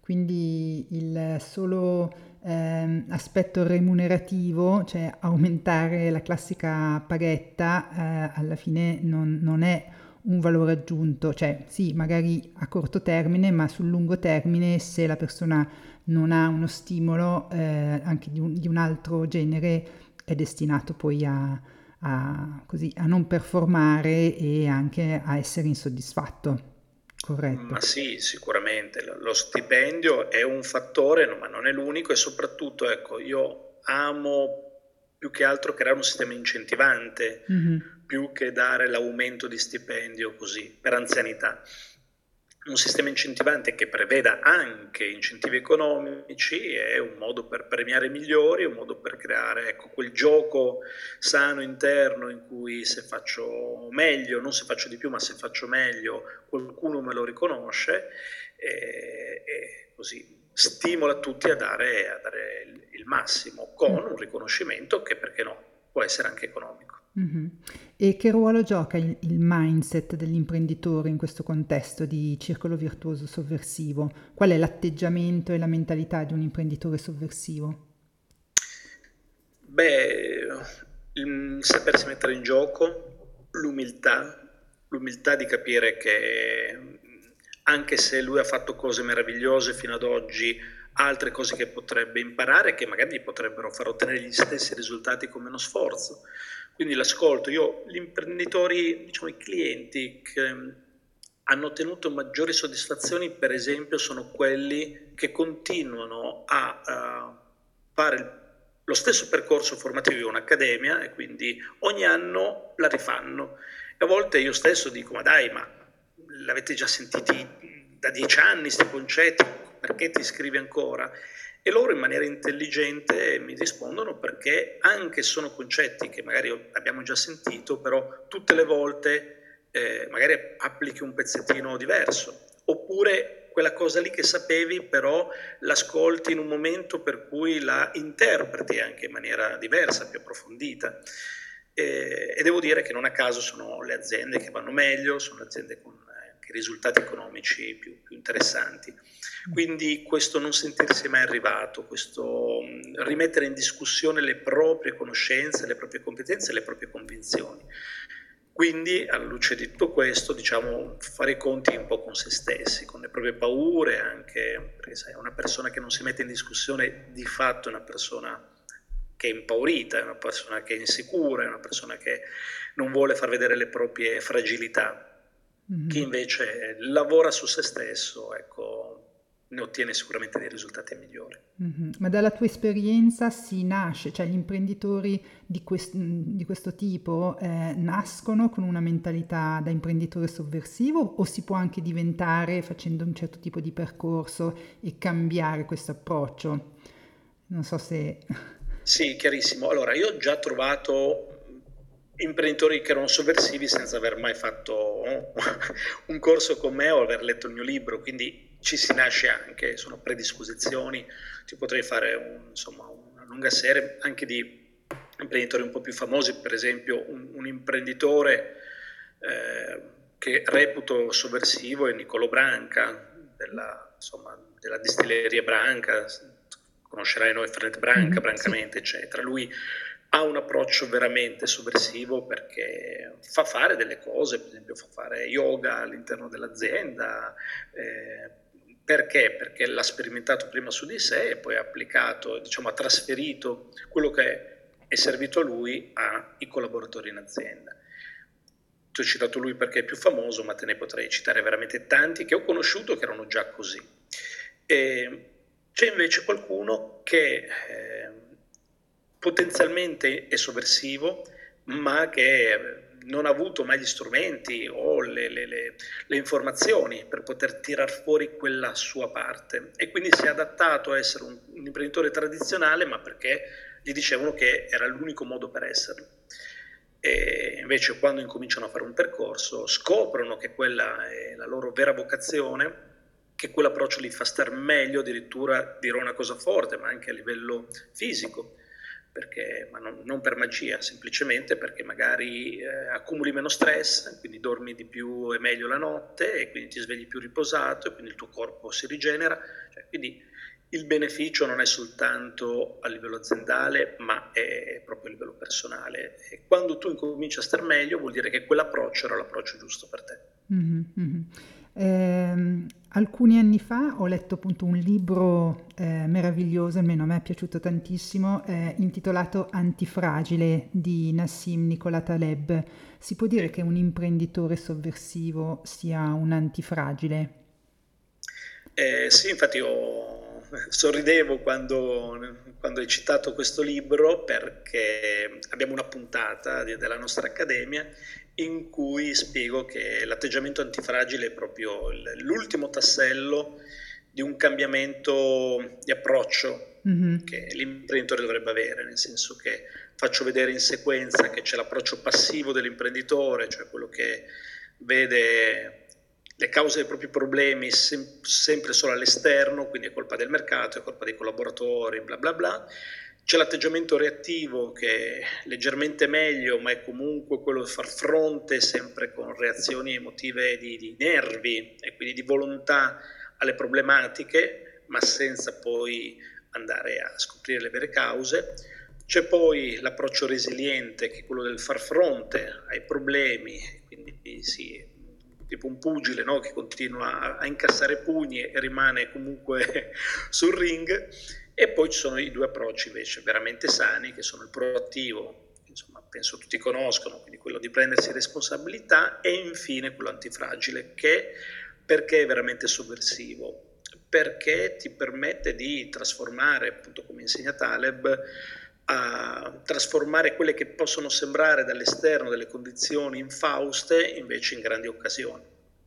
Quindi il solo eh, aspetto remunerativo, cioè aumentare la classica paghetta, eh, alla fine non, non è un valore aggiunto, cioè sì, magari a corto termine, ma sul lungo termine se la persona non ha uno stimolo eh, anche di un, di un, altro genere è destinato poi a, a, così, a non performare e anche a essere insoddisfatto. Corretto. Ma sì, sicuramente. Lo stipendio è un fattore, ma non è l'unico e soprattutto, ecco, io amo più che altro creare un sistema incentivante, mm-hmm. più che dare l'aumento di stipendio così per anzianità un sistema incentivante che preveda anche incentivi economici è un modo per premiare i migliori, un modo per creare ecco, quel gioco sano interno in cui se faccio meglio, non se faccio di più, ma se faccio meglio qualcuno me lo riconosce e, e così stimola tutti a dare, a dare il, il massimo con un riconoscimento che perché no può essere anche economico. Mm-hmm. E che ruolo gioca il, il, mindset dell'imprenditore in questo contesto di circolo virtuoso sovversivo? Qual è l'atteggiamento e la mentalità di un imprenditore sovversivo? Beh, il sapersi mettere in gioco, l'umiltà, l'umiltà di capire che anche se lui ha fatto cose meravigliose fino ad oggi, altre cose che potrebbe imparare che magari gli potrebbero far ottenere gli stessi risultati con meno sforzo. Quindi l'ascolto, io gli imprenditori, diciamo i clienti che mm, hanno ottenuto maggiori soddisfazioni, per esempio, sono quelli che continuano a, a fare lo stesso percorso formativo di un'accademia e quindi ogni anno la rifanno. E a volte io stesso dico, ma dai, ma l'avete già sentiti da dieci anni questi concetti, perché ti iscrivi ancora? E loro in maniera intelligente mi rispondono perché anche sono concetti che magari abbiamo già sentito, però tutte le volte eh, magari applichi un pezzettino diverso, oppure quella cosa lì che sapevi però l'ascolti in un momento per cui la interpreti anche in maniera diversa, più approfondita. E, e devo dire che non a caso sono le aziende che vanno meglio, sono aziende con anche risultati economici più, più interessanti. Quindi questo non sentirsi mai arrivato, questo rimettere in discussione le proprie conoscenze, le proprie competenze, le proprie convinzioni. Quindi, alla luce di tutto questo, diciamo, fare i conti un po' con se stessi, con le proprie paure, anche perché sai, una persona che non si mette in discussione di fatto è una persona che è impaurita, è una persona che è insicura, è una persona che non vuole far vedere le proprie fragilità. Mm-hmm. Chi invece lavora su se stesso, ecco, ne ottiene sicuramente dei risultati migliori. Mm-hmm. Ma dalla tua esperienza si nasce, cioè gli imprenditori di, quest- di questo tipo eh, nascono con una mentalità da imprenditore sovversivo o si può anche diventare facendo un certo tipo di percorso e cambiare questo approccio? Non so se... Sì, chiarissimo. Allora, io ho già trovato imprenditori che erano sovversivi senza aver mai fatto un corso con me o aver letto il mio libro, quindi ci si nasce anche, sono predisposizioni, ti potrei fare un, insomma, una lunga serie anche di imprenditori un po' più famosi, per esempio un, un imprenditore eh, che reputo sovversivo è Nicolo Branca, della, insomma, della distilleria Branca, conoscerai noi Fred Branca, mm-hmm, Brancamente, sì. eccetera. Lui ha un approccio veramente sovversivo perché fa fare delle cose, per esempio fa fare yoga all'interno dell'azienda, eh, perché? Perché l'ha sperimentato prima su di sé e poi ha applicato, diciamo, ha trasferito quello che è servito a lui ai collaboratori in azienda. Ti ho citato lui perché è più famoso, ma te ne potrei citare veramente tanti che ho conosciuto che erano già così. E c'è invece qualcuno che eh, potenzialmente è sovversivo, ma che non ha avuto mai gli strumenti o le, le, le, le informazioni per poter tirar fuori quella sua parte e quindi si è adattato a essere un, un imprenditore tradizionale ma perché gli dicevano che era l'unico modo per esserlo. E invece quando incominciano a fare un percorso scoprono che quella è la loro vera vocazione, che quell'approccio li fa star meglio, addirittura dirò una cosa forte, ma anche a livello fisico perché, ma non, non, per magia, semplicemente perché magari eh, accumuli meno stress, quindi dormi di più e meglio la notte e quindi ti svegli più riposato e quindi il tuo corpo si rigenera. Cioè, quindi il beneficio non è soltanto a livello aziendale, ma è proprio a livello personale. E quando tu incominci a star meglio, vuol dire che quell'approccio era l'approccio giusto per te. Mm-hmm. Eh, alcuni anni fa ho letto appunto un libro eh, meraviglioso, almeno a me è piaciuto tantissimo, eh, intitolato Antifragile di Nassim Nicola Taleb. Si può dire che un imprenditore sovversivo sia un antifragile? Eh, sì, infatti io sorridevo quando, quando, hai citato questo libro perché abbiamo una puntata della nostra accademia in cui spiego che l'atteggiamento antifragile è proprio l'ultimo tassello di un cambiamento di approccio mm-hmm. che l'imprenditore dovrebbe avere, nel senso che faccio vedere in sequenza che c'è l'approccio passivo dell'imprenditore, cioè quello che vede le cause dei propri problemi sem- sempre solo all'esterno, quindi è colpa del mercato, è colpa dei collaboratori, bla bla bla, c'è l'atteggiamento reattivo che è leggermente meglio, ma è comunque quello di far fronte sempre con reazioni emotive di, di nervi e quindi di volontà alle problematiche, ma senza poi andare a scoprire le vere cause. C'è poi l'approccio resiliente, che è quello del far fronte ai problemi, quindi sì, tipo un pugile no? che continua a, a incassare pugni e rimane comunque sul ring e poi ci sono i due approcci invece veramente sani, che sono il proattivo, insomma penso tutti conoscono, quindi quello di prendersi responsabilità, e infine quello antifragile, che perché è veramente sovversivo? Perché ti permette di trasformare, appunto come insegna Taleb, a trasformare quelle che possono sembrare dall'esterno delle condizioni infauste invece in grandi occasioni.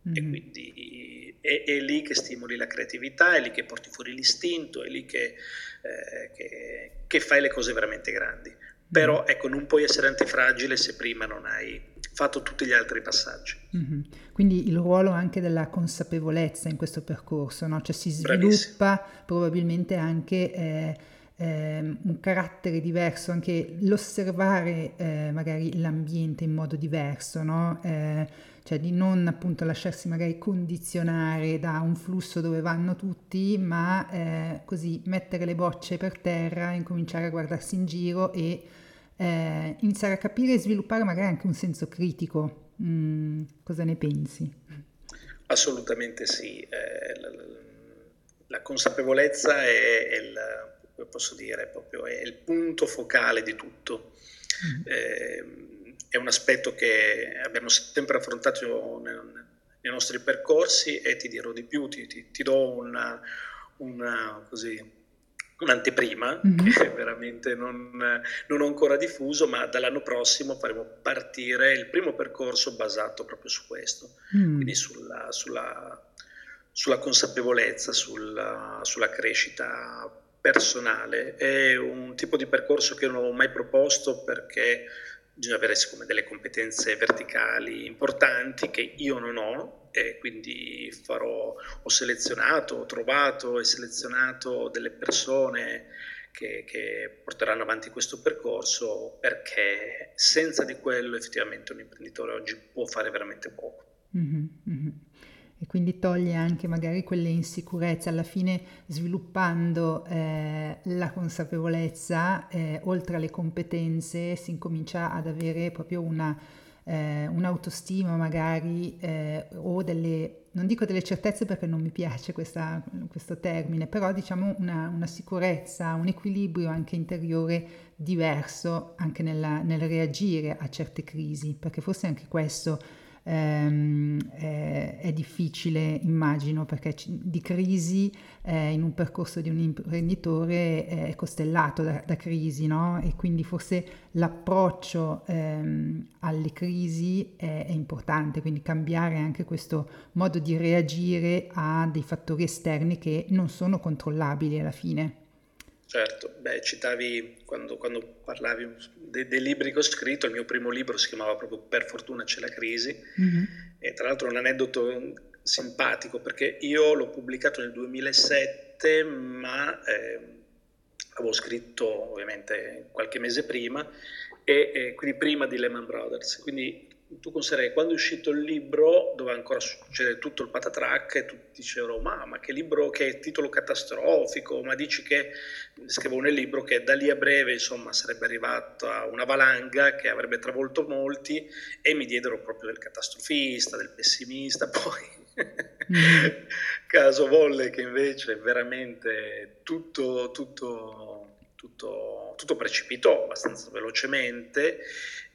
Mm-hmm. E quindi è, è, lì che stimoli la creatività, è lì che porti fuori l'istinto, è lì che, eh, che, che fai le cose veramente grandi. Però mm. ecco, non puoi essere antifragile se prima non hai fatto tutti gli altri passaggi. Mm-hmm. Quindi il ruolo anche della consapevolezza in questo percorso, no? cioè si sviluppa Bravissimo. probabilmente anche eh, eh, un carattere diverso, anche l'osservare eh, magari l'ambiente in modo diverso, no? Eh, cioè di non appunto lasciarsi magari condizionare da un flusso dove vanno tutti, ma eh, così mettere le bocce per terra, incominciare a guardarsi in giro e eh, iniziare a capire e sviluppare magari anche un senso critico. Mm, cosa ne pensi? Assolutamente sì. Eh, la, la, consapevolezza è, è il, posso dire, proprio è il punto focale di tutto. Mm. Eh, è un aspetto che abbiamo sempre affrontato nel, nei nostri percorsi e ti dirò di più, ti, ti, ti do una, una, così, un'anteprima mm-hmm. che veramente non, non, ho ancora diffuso, ma dall'anno prossimo faremo partire il primo percorso basato proprio su questo, mm. quindi sulla, sulla, sulla consapevolezza, sulla, sulla crescita personale. È un tipo di percorso che non ho mai proposto perché bisogna avere siccome delle competenze verticali importanti che io non ho e quindi farò, ho selezionato, ho trovato e selezionato delle persone che, che, porteranno avanti questo percorso perché senza di quello effettivamente un imprenditore oggi può fare veramente poco. Mm-hmm, mm-hmm e quindi toglie anche magari quelle insicurezze, alla fine sviluppando eh, la consapevolezza, eh, oltre alle competenze, si incomincia ad avere proprio una, eh, un'autostima magari eh, o delle, non dico delle certezze perché non mi piace questa, questo termine, però diciamo una, una, sicurezza, un equilibrio anche interiore diverso anche nella, nel reagire a certe crisi, perché forse anche questo ehm, è, è, difficile, immagino, perché di crisi eh, in un percorso di un imprenditore è costellato da, da crisi, no? E quindi forse l'approccio ehm, alle crisi è, è importante, quindi cambiare anche questo modo di reagire a dei fattori esterni che non sono controllabili alla fine. Certo, beh, citavi quando, quando parlavi dei, dei, libri che ho scritto, il mio primo libro si chiamava proprio Per fortuna c'è la crisi, mm-hmm. e tra l'altro un aneddoto simpatico perché io l'ho pubblicato nel 2007, ma eh, avevo scritto ovviamente qualche mese prima, e, e quindi prima di Lehman Brothers, quindi tu considerai quando è uscito il libro dove ancora succede tutto il patatrack e tutti dicevano ma, ma che libro che titolo catastrofico ma dici che scrivo nel libro che da lì a breve insomma sarebbe arrivata una valanga che avrebbe travolto molti e mi diedero proprio del catastrofista del pessimista poi mm. caso volle che invece veramente tutto tutto tutto, tutto precipitò abbastanza velocemente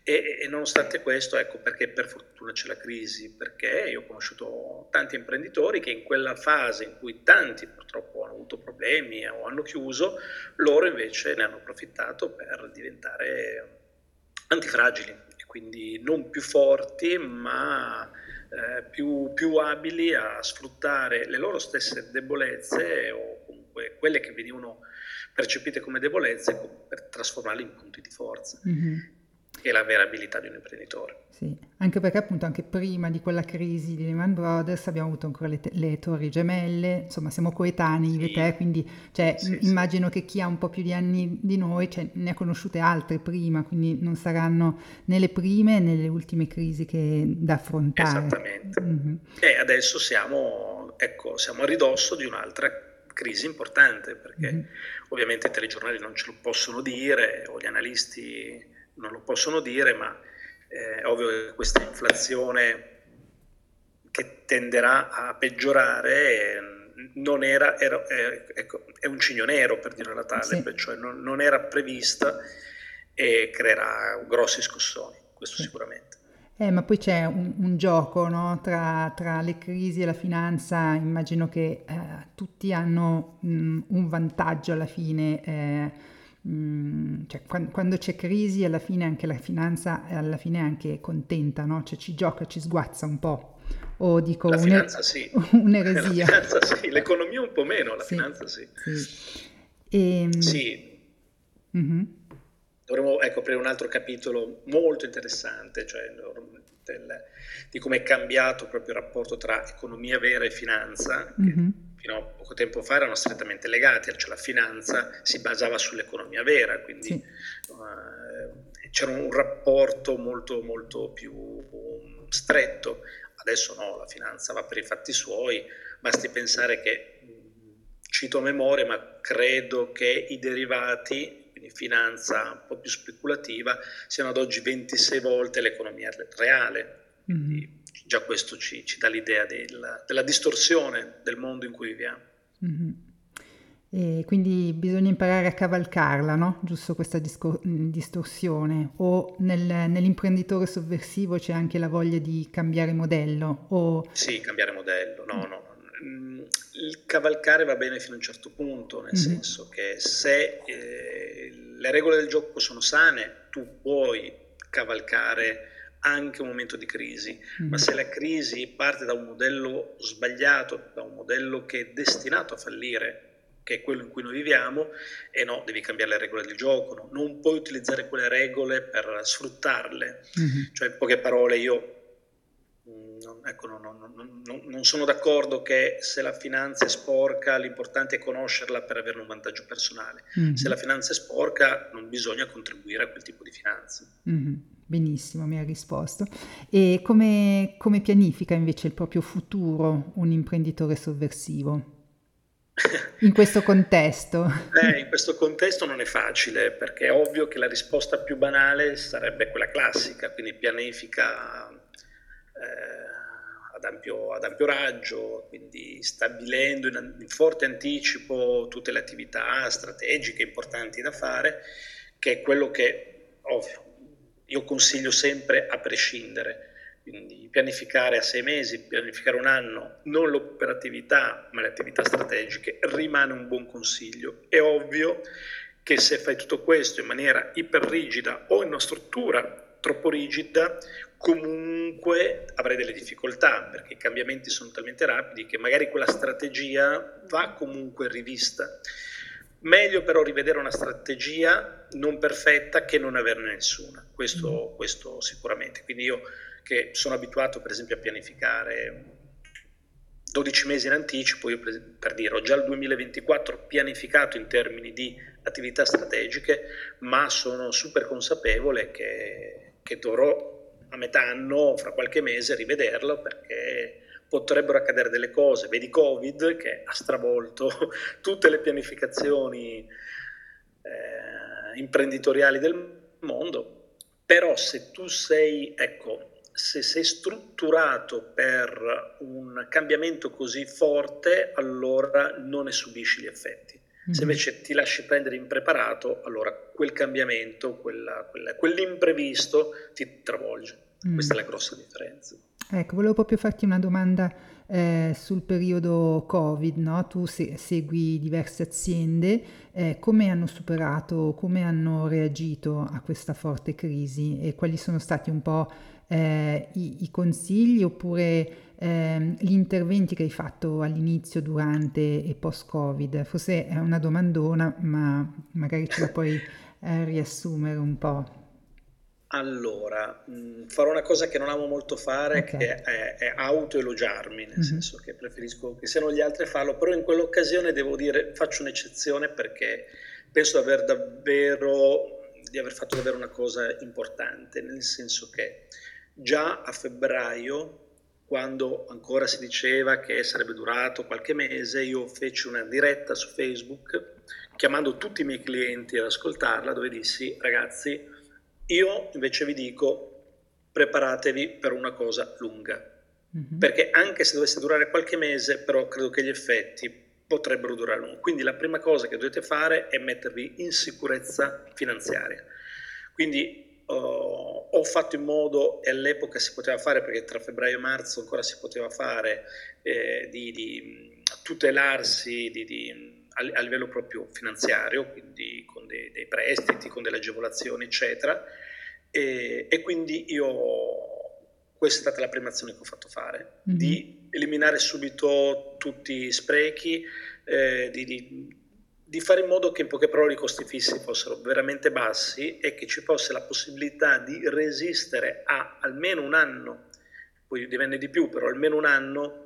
e, e, nonostante questo, ecco perché per fortuna c'è la crisi, perché io ho conosciuto tanti imprenditori che in quella fase in cui tanti purtroppo hanno avuto problemi o hanno chiuso, loro invece ne hanno approfittato per diventare antifragili e quindi non più forti ma eh, più, più abili a sfruttare le loro stesse debolezze o comunque quelle che venivano percepite come debolezze per trasformarle in punti di forza. Mm-hmm e la vera abilità di un imprenditore. Sì, anche perché appunto anche prima di quella crisi di Lehman Brothers abbiamo avuto ancora le, le torri gemelle, insomma siamo coetanei sì. te, quindi cioè, sì, immagino sì. che chi ha un po' più di anni di noi cioè, ne ha conosciute altre prima, quindi non saranno né le prime né le ultime crisi che da affrontare. Esattamente. Mm-hmm. E adesso siamo, ecco, siamo a ridosso di un'altra crisi importante, perché mm-hmm. ovviamente i telegiornali non ce lo possono dire, o gli analisti non lo possono dire, ma eh, è ovvio che questa inflazione che tenderà a peggiorare non era, era è, ecco, è un cigno nero per dire la tale, sì. cioè non, non, era prevista e creerà grossi scossoni, questo sì. sicuramente. Eh, ma poi c'è un, un gioco no? tra, tra, le crisi e la finanza, immagino che eh, tutti hanno mh, un vantaggio alla fine. Eh, Mm, cioè, quando, c'è crisi alla fine anche la finanza alla fine è anche contenta, no? Cioè ci gioca, ci sguazza un po'. O dico la finanza sì. un'eresia. La finanza sì, l'economia un po' meno, la sì, finanza sì. Sì. E, ehm, sì. Mm-hmm. Dovremmo ecco, aprire un altro capitolo molto interessante, cioè del, di come è cambiato proprio il rapporto tra economia vera e finanza, mm-hmm. che fino a poco tempo fa erano strettamente legati, cioè la finanza si basava sull'economia vera, quindi sì. uh, c'era un rapporto molto, molto più um, stretto. Adesso no, la finanza va per i fatti suoi, basti pensare che, cito a memoria, ma credo che i derivati, quindi finanza un po' più speculativa, siano ad oggi 26 volte l'economia reale. Mm-hmm. Già questo ci, ci dà l'idea del, della distorsione del mondo in cui viviamo. Mm-hmm. E quindi bisogna imparare a cavalcarla, no? Giusto questa discor- distorsione. O nel, nell'imprenditore sovversivo c'è anche la voglia di cambiare modello? O... Sì, cambiare modello, no, no. Mm, il cavalcare va bene fino a un certo punto, nel mm-hmm. senso che se eh, le regole del gioco sono sane, tu puoi cavalcare anche un momento di crisi, mm. ma se la crisi parte da un modello sbagliato, da un modello che è destinato a fallire, che è quello in cui noi viviamo, e no, devi cambiare le regole del gioco, no? non puoi utilizzare quelle regole per sfruttarle. Mm-hmm. Cioè, in poche parole, io non, ecco, non, non, non, sono d'accordo che se la finanza è sporca l'importante è conoscerla per averne un vantaggio personale. Mm-hmm. Se la finanza è sporca non bisogna contribuire a quel tipo di finanza. Mm-hmm. Benissimo, mi ha risposto. E come, come pianifica invece il proprio futuro un imprenditore sovversivo? in questo contesto? Eh, in questo contesto non è facile perché è ovvio che la risposta più banale sarebbe quella classica, quindi pianifica ad, ampio, ad, ampio, raggio, quindi stabilendo in, in forte anticipo tutte le attività strategiche importanti da fare, che è quello che ovvio, io consiglio sempre a prescindere quindi pianificare a sei mesi, pianificare un anno, non l'operatività ma le attività strategiche, rimane un buon consiglio. È ovvio che se fai tutto questo in maniera iperrigida o in una struttura troppo rigida, comunque avrai delle difficoltà perché i cambiamenti sono talmente rapidi che magari quella strategia va comunque rivista. Meglio però rivedere una strategia non perfetta che non averne nessuna, questo, mm. questo sicuramente. Quindi io che sono abituato per esempio a pianificare 12 mesi in anticipo, io per, per dire ho già il 2024 pianificato in termini di attività strategiche, ma sono super consapevole che, che dovrò a metà anno, fra qualche mese, rivederlo perché potrebbero accadere delle cose. Vedi Covid che ha stravolto tutte le pianificazioni eh, imprenditoriali del mondo, però se tu sei, ecco, se sei strutturato per un cambiamento così forte, allora non ne subisci gli effetti. Mm-hmm. Se invece ti lasci prendere impreparato, allora quel cambiamento, quella, quella, quell'imprevisto ti travolge. Mm. Questa è la grossa differenza. Ecco, volevo proprio farti una domanda eh, sul periodo Covid, no? tu se- segui diverse aziende, eh, come hanno superato, come hanno reagito a questa forte crisi e quali sono stati un po' eh, i, i, consigli oppure eh, gli interventi che hai fatto all'inizio, durante e post-Covid? Forse è una domandona, ma magari ce la puoi eh, riassumere un po'. Allora, mh, mm, farò una cosa che non amo molto fare, okay. che è, è autoelogiarmi, nel mm-hmm. senso che preferisco che siano gli altri a farlo, però in quell'occasione devo dire, faccio un'eccezione perché penso di aver davvero, di aver fatto davvero una cosa importante, nel senso che già a febbraio, quando ancora si diceva che sarebbe durato qualche mese, io feci una diretta su Facebook chiamando tutti i miei clienti ad ascoltarla, dove dissi ragazzi, io invece vi dico preparatevi per una cosa lunga, mm-hmm. perché anche se dovesse durare qualche mese, però credo che gli effetti potrebbero durare lungo. Quindi la prima cosa che dovete fare è mettervi in sicurezza finanziaria. Quindi Uh, ho fatto in modo, e all'epoca si poteva fare, perché tra febbraio e marzo ancora si poteva fare, eh, di, di, tutelarsi di, di, a, a, livello proprio finanziario, quindi con dei, dei, prestiti, con delle agevolazioni, eccetera. E, e, quindi io, questa è stata la prima azione che ho fatto fare, mm-hmm. di eliminare subito tutti i sprechi, eh, di di fare in modo che in poche parole i costi fissi fossero veramente bassi e che ci fosse la possibilità di resistere a almeno un anno, poi divenne di più, però almeno un anno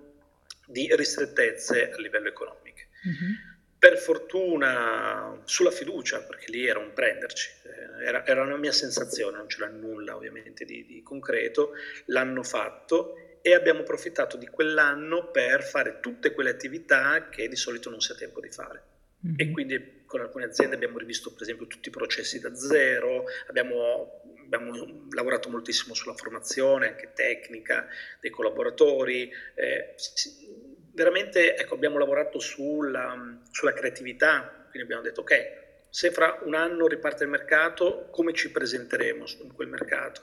di ristrettezze a livello economico. Mm-hmm. Per fortuna sulla fiducia, perché lì era un prenderci, eh, era, era una mia sensazione, non c'era nulla ovviamente di, di concreto, l'hanno fatto e abbiamo approfittato di quell'anno per fare tutte quelle attività che di solito non si ha tempo di fare. Mm-hmm. E quindi con alcune aziende abbiamo rivisto per esempio tutti i processi da zero, abbiamo, abbiamo lavorato moltissimo sulla formazione anche tecnica dei collaboratori, eh, veramente ecco, abbiamo lavorato sulla, sulla creatività, quindi abbiamo detto ok, se fra un anno riparte il mercato, come ci presenteremo in quel mercato?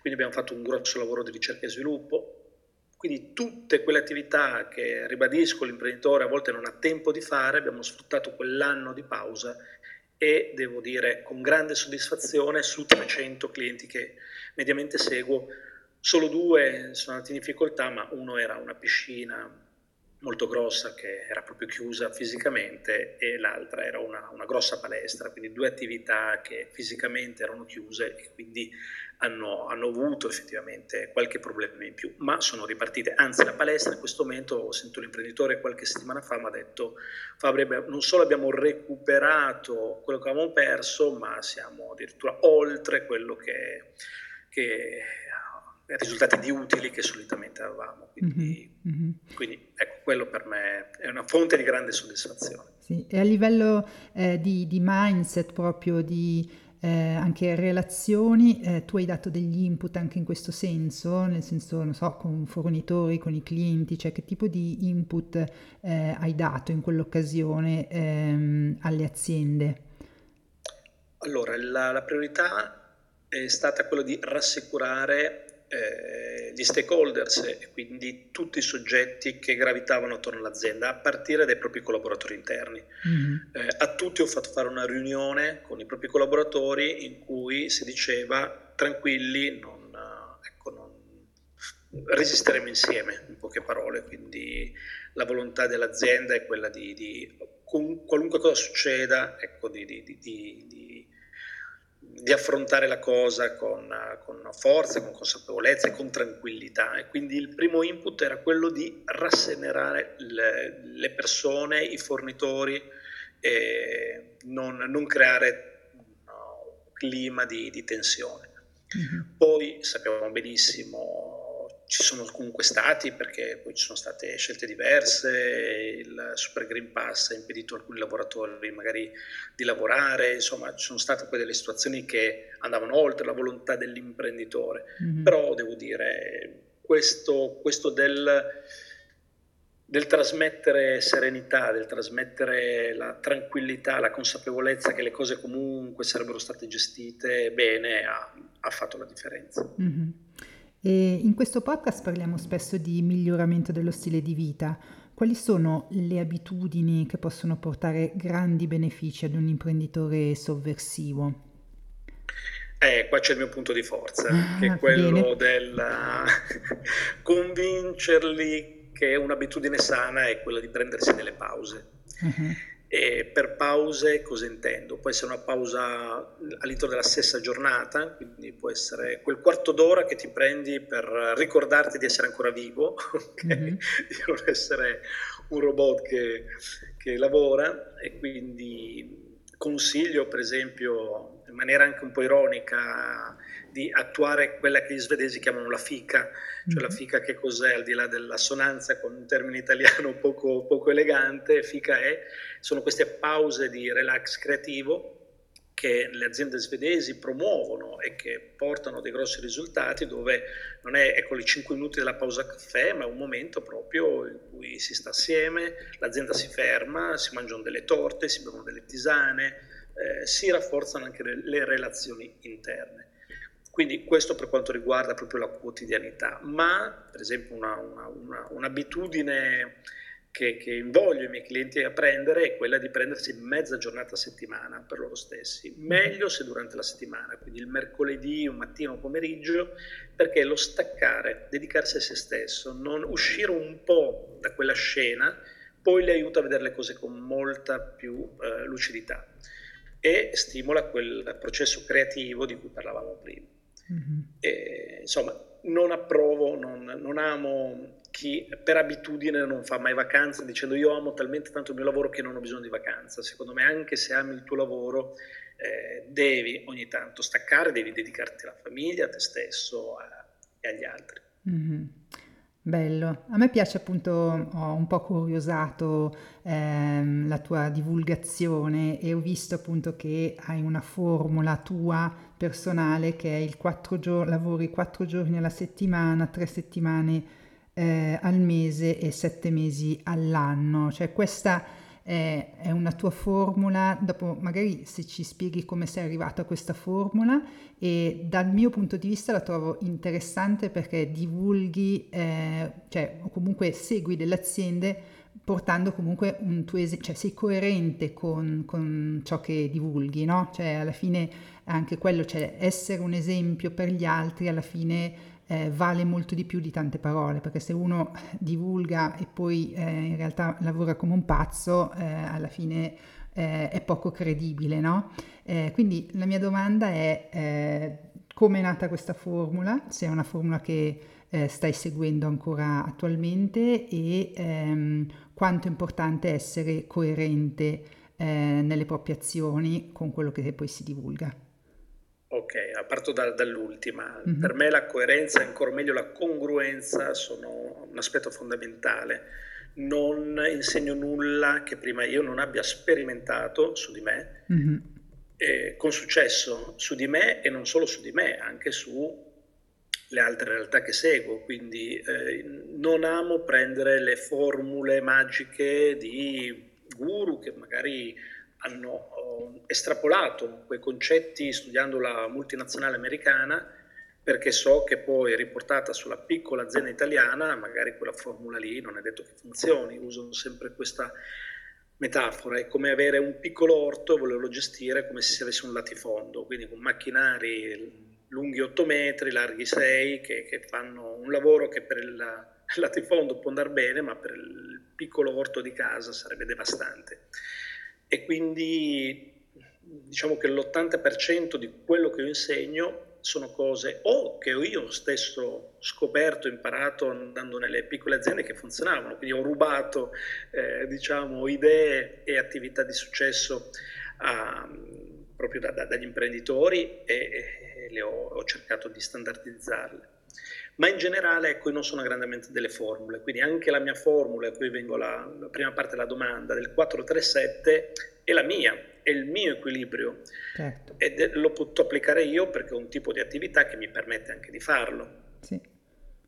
Quindi abbiamo fatto un grosso lavoro di ricerca e sviluppo, quindi tutte quelle attività che, ribadisco, l'imprenditore a volte non ha tempo di fare, abbiamo sfruttato quell'anno di pausa e devo dire con grande soddisfazione su 300 clienti che mediamente seguo, solo due sono andati in difficoltà, ma uno era una piscina molto grossa che era proprio chiusa fisicamente e l'altra era una, una, grossa palestra, quindi due attività che fisicamente erano chiuse e quindi hanno, hanno, avuto effettivamente qualche problema in più, ma sono ripartite. Anzi, la palestra in questo momento, ho sentito l'imprenditore qualche settimana fa, mi ha detto, Fabri, non solo abbiamo recuperato quello che avevamo perso, ma siamo addirittura oltre quello che, che risultati di utili che solitamente avevamo. Quindi, mm-hmm. quindi, ecco, quello per me è una fonte di grande soddisfazione. Sì, e a livello eh, di, di, mindset proprio, di eh, anche relazioni, eh, tu hai dato degli input anche in questo senso, nel senso, non so, con fornitori, con i clienti, cioè che tipo di input eh, hai dato in quell'occasione ehm, alle aziende? Allora, la, la priorità è stata quella di rassicurare eh, gli stakeholders e quindi tutti i soggetti che gravitavano attorno all'azienda, a partire dai propri collaboratori interni. Mm-hmm. Eh, a tutti ho fatto fare una riunione con i propri collaboratori in cui si diceva tranquilli, non, ecco, non, resisteremo insieme, in poche parole, quindi la volontà dell'azienda è quella di, di qualunque cosa succeda, ecco, di, di, di di affrontare la cosa con, con, forza, con consapevolezza e con tranquillità. E quindi il primo input era quello di rasserenare le, le persone, i fornitori, e non, non creare no, clima di, di tensione. Mm-hmm. Poi sappiamo benissimo ci sono comunque stati perché poi ci sono state scelte diverse, il Super Green Pass ha impedito a alcuni lavoratori magari di lavorare, insomma ci sono state poi delle situazioni che andavano oltre la volontà dell'imprenditore, mm-hmm. però devo dire questo, questo del, del trasmettere serenità, del trasmettere la tranquillità, la consapevolezza che le cose comunque sarebbero state gestite bene ha, ha fatto la differenza. Mm-hmm. E in questo podcast parliamo spesso di miglioramento dello stile di vita. Quali sono le abitudini che possono portare grandi benefici ad un imprenditore sovversivo? Eh, qua c'è il mio punto di forza, ah, che è quello bene. del convincerli che un'abitudine sana è quella di prendersi delle pause. Uh-huh. E per pause cosa intendo? Può essere una pausa all'interno della stessa giornata, quindi può essere quel quarto d'ora che ti prendi per ricordarti di essere ancora vivo, okay? mm-hmm. di non essere un robot che, che lavora e quindi consiglio per esempio in maniera anche un po' ironica di attuare quella che gli svedesi chiamano la fica, cioè mm-hmm. la fica che cos'è al di là dell'assonanza con un termine italiano poco, poco elegante, fica è, sono queste pause di relax creativo che le aziende svedesi promuovono e che portano dei grossi risultati dove non è ecco i 5 minuti della pausa caffè ma è un momento proprio in cui si sta assieme, l'azienda si ferma, si mangiano delle torte, si bevono delle tisane, eh, si rafforzano anche le, le relazioni interne. Quindi questo per quanto riguarda proprio la quotidianità, ma per esempio una, una, una, un'abitudine che, che, invoglio i miei clienti a prendere è quella di prendersi mezza giornata a settimana per loro stessi, meglio se durante la settimana, quindi il mercoledì, un mattino, un pomeriggio, perché lo staccare, dedicarsi a se stesso, non uscire un po' da quella scena, poi le aiuta a vedere le cose con molta più eh, lucidità e stimola quel processo creativo di cui parlavamo prima. Mm-hmm. E, insomma, non approvo, non, non amo chi per abitudine non fa mai vacanza dicendo io amo talmente tanto il mio lavoro che non ho bisogno di vacanza. Secondo me anche se ami il tuo lavoro eh, devi ogni tanto staccare, devi dedicarti alla famiglia, a te stesso e agli altri. Mm-hmm. Bello, a me piace appunto, ho un po' curiosato ehm, la tua divulgazione e ho visto appunto che hai una formula tua personale che è il quattro giorni, lavori quattro giorni alla settimana, tre settimane eh, al mese e sette mesi all'anno, cioè questa è, è una tua formula, dopo magari se ci spieghi come sei arrivato a questa formula e dal mio punto di vista la trovo interessante perché divulghi, eh, cioè o comunque segui delle aziende portando comunque un tuo esempio, cioè sei coerente con, con, ciò che divulghi, no? Cioè alla fine anche quello, cioè essere un esempio per gli altri alla fine eh, vale molto di più di tante parole, perché se uno divulga e poi eh, in realtà lavora come un pazzo, eh, alla fine eh, è poco credibile, no? Eh, quindi la mia domanda è eh, come è nata questa formula, se è una formula che stai seguendo ancora attualmente e ehm, quanto è importante essere coerente nelle proprie azioni con quello che poi si divulga. Ok, parto da, dall'ultima. Mm-hmm. Per me la coerenza ancora meglio la congruenza sono un aspetto fondamentale. Non insegno nulla che prima io non abbia sperimentato su di me, mm-hmm. eh, con successo su di me e non solo su di me, anche su le altre realtà che seguo. Quindi eh, non amo prendere le formule magiche di guru che magari hanno eh, estrapolato quei concetti studiando la multinazionale americana perché so che poi riportata sulla piccola azienda italiana, magari quella formula lì non è detto che funzioni, uso sempre questa metafora, è come avere un piccolo orto e volerlo gestire come se si avesse un latifondo, quindi con macchinari lunghi 8 metri, larghi 6, che, che fanno un lavoro che per il latifondo può andare bene, ma per il piccolo orto di casa sarebbe devastante e quindi diciamo che l'80% di quello che io insegno sono cose o che io stesso scoperto, imparato andando nelle piccole aziende che funzionavano, quindi ho rubato eh, diciamo, idee e attività di successo a, proprio da, da, dagli imprenditori e, e le ho, ho, cercato di standardizzarle. Ma in generale, ecco, io non sono grandemente delle formule, quindi anche la mia formula, e qui vengo alla, alla prima parte della domanda, del 437 è la mia, è il mio equilibrio certo. ed lo posso applicare io perché ho un tipo di attività che mi permette anche di farlo. Sì.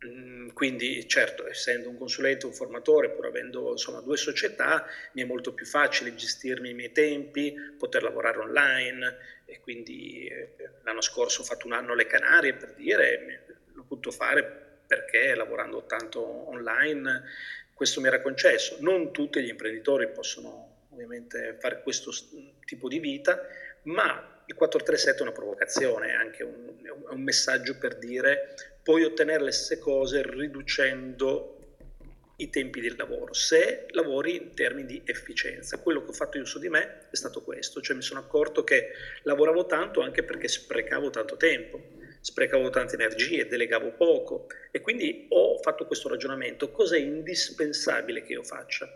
Mm, quindi certo, essendo un consulente, un formatore, pur avendo insomma, due società, mi è molto più facile gestirmi i miei tempi, poter lavorare online e quindi eh, l'anno scorso ho fatto un anno alle Canarie per dire, l'ho potuto fare perché lavorando tanto online questo mi era concesso. Non tutti gli imprenditori possono ovviamente fare questo tipo di vita, ma il 437 è una provocazione, è anche un, è un messaggio per dire puoi ottenere le stesse cose riducendo i tempi di lavoro, se lavori in termini di efficienza. Quello che ho fatto io su di me è stato questo, cioè mi sono accorto che lavoravo tanto anche perché sprecavo tanto tempo, sprecavo tante energie, delegavo poco e quindi ho fatto questo ragionamento, cos'è indispensabile che io faccia?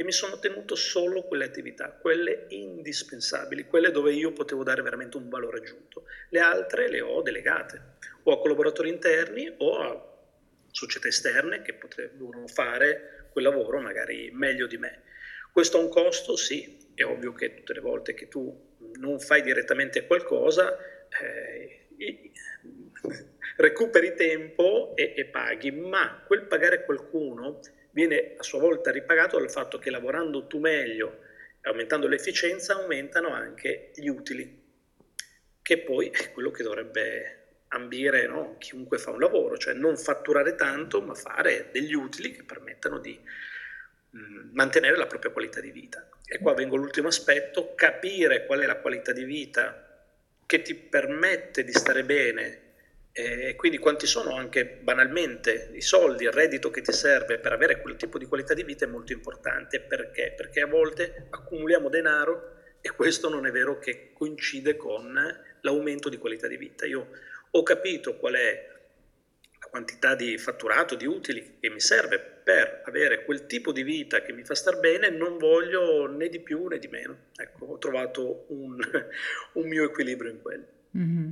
e mi sono tenuto solo quelle attività, quelle indispensabili, quelle dove io potevo dare veramente un valore aggiunto. Le altre le ho delegate, o a collaboratori interni o a società esterne che potrebbero fare quel lavoro magari meglio di me. Questo ha un costo? Sì, è ovvio che tutte le volte che tu non fai direttamente qualcosa, eh, recuperi tempo e, e paghi, ma quel pagare qualcuno viene a sua volta ripagato dal fatto che lavorando tu meglio e aumentando l'efficienza aumentano anche gli utili, che poi è quello che dovrebbe ambire no? chiunque fa un lavoro, cioè non fatturare tanto ma fare degli utili che permettano di mh, mm, mantenere la propria qualità di vita. E qua vengo all'ultimo aspetto, capire qual è la qualità di vita che ti permette di stare bene e quindi quanti sono anche banalmente i soldi, il reddito che ti serve per avere quel tipo di qualità di vita è molto importante. Perché? Perché a volte accumuliamo denaro e questo non è vero che coincide con l'aumento di qualità di vita. Io ho capito qual è la quantità di fatturato, di utili che mi serve per avere quel tipo di vita che mi fa star bene, non voglio né di più né di meno. Ecco, ho trovato un, un mio equilibrio in quello. Mm-hmm.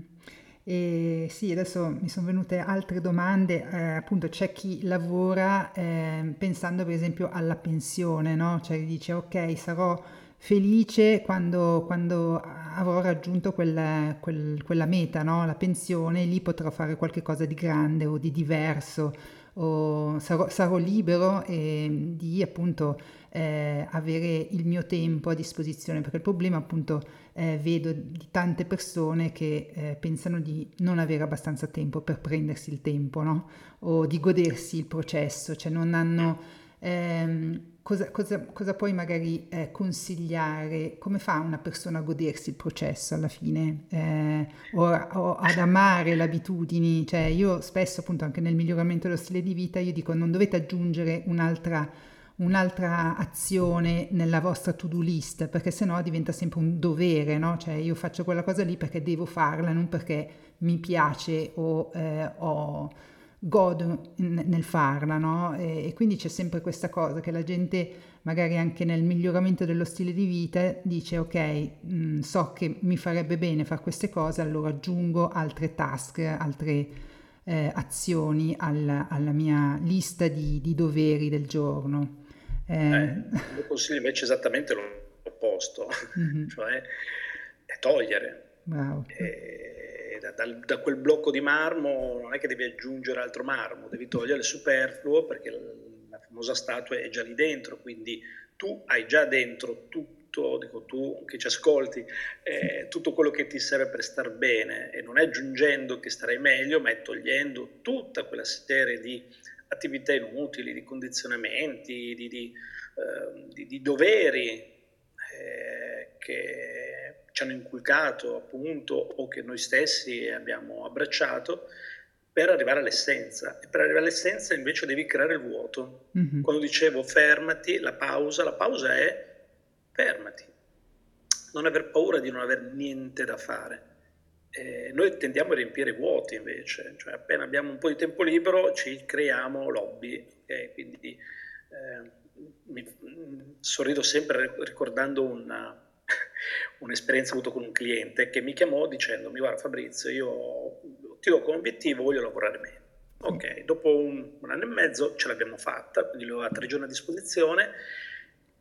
E sì, adesso mi sono venute altre domande, eh, appunto c'è chi lavora eh, pensando per esempio alla pensione, no? Cioè dice ok sarò felice quando, quando avrò raggiunto quel, quel, quella meta, no? la pensione, lì potrò fare qualcosa di grande o di diverso, o sarò, sarò libero eh, di appunto eh, avere il mio tempo a disposizione, perché il problema appunto eh, vedo di tante persone che eh, pensano di non avere abbastanza tempo per prendersi il tempo, no? O di godersi il processo, cioè non hanno... Ehm, cosa, cosa, cosa, puoi magari eh, consigliare? Come fa una persona a godersi il processo alla fine? Eh, o, o, ad amare le abitudini? Cioè io spesso appunto anche nel miglioramento dello stile di vita io dico non dovete aggiungere un'altra un'altra azione nella vostra to-do list, perché sennò diventa sempre un dovere, no? Cioè io faccio quella cosa lì perché devo farla, non perché mi piace o, eh, o godo nel farla, no? E, e, quindi c'è sempre questa cosa che la gente magari anche nel miglioramento dello stile di vita dice ok, mh, mm, so che mi farebbe bene fare queste cose, allora aggiungo altre task, altre eh, azioni alla, alla, mia lista di, di doveri del giorno. Eh, eh, consiglio invece esattamente l'opposto, mm-hmm. cioè togliere. Wow. E, da, da, da, quel blocco di marmo non è che devi aggiungere altro marmo, devi togliere il superfluo perché la famosa statua è già lì dentro, quindi tu hai già dentro tutto, dico tu che ci ascolti, eh, tutto quello che ti serve per star bene e non è aggiungendo che starai meglio, ma è togliendo tutta quella serie di attività inutili, di condizionamenti, di, di, eh, di, di doveri eh, che ci hanno inculcato appunto o che noi stessi abbiamo abbracciato per arrivare all'essenza. E per arrivare all'essenza invece devi creare il vuoto. Mm-hmm. Quando dicevo fermati, la pausa, la pausa è fermati. Non aver paura di non avere niente da fare eh, noi tendiamo a riempire vuoti invece, cioè appena abbiamo un po' di tempo libero ci creiamo lobby, okay? quindi eh, mi, sorrido sempre ricordando una, un'esperienza avuta con un cliente che mi chiamò dicendomi guarda Fabrizio io ti do come obiettivo, voglio lavorare meno. Ok, dopo un, un anno e mezzo ce l'abbiamo fatta, quindi lui aveva tre giorni a disposizione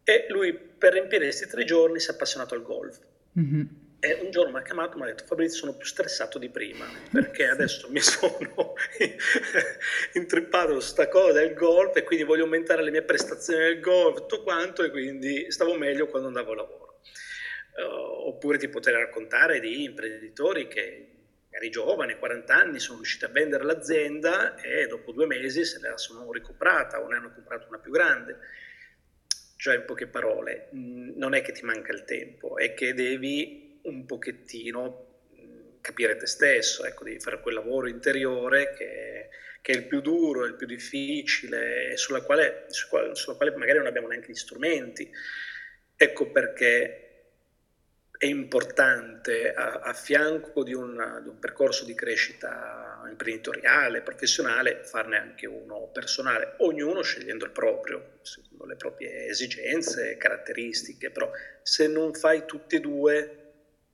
e lui per riempire questi tre giorni si è appassionato al golf. Mm-hmm e un giorno mi ha chiamato e mi ha detto Fabrizio sono più stressato di prima perché adesso mi sono intrippato su questa cosa del golf e quindi voglio aumentare le mie prestazioni nel golf, tutto quanto e quindi stavo meglio quando andavo a lavoro. Uh, oppure ti potrei raccontare di imprenditori che magari giovani, 40 anni, sono riusciti a vendere l'azienda e dopo due mesi se la sono ricomprata o ne hanno comprato una più grande. Cioè, in poche parole, non è che ti manca il tempo, è che devi un pochettino capire te stesso, ecco, devi fare quel lavoro interiore che, che è il più duro, il più difficile, sulla quale, sulla quale magari non abbiamo neanche gli strumenti. Ecco perché è importante a, a fianco di un, di un, percorso di crescita imprenditoriale, professionale, farne anche uno personale, ognuno scegliendo il proprio, secondo le proprie esigenze, caratteristiche, però se non fai tutti e due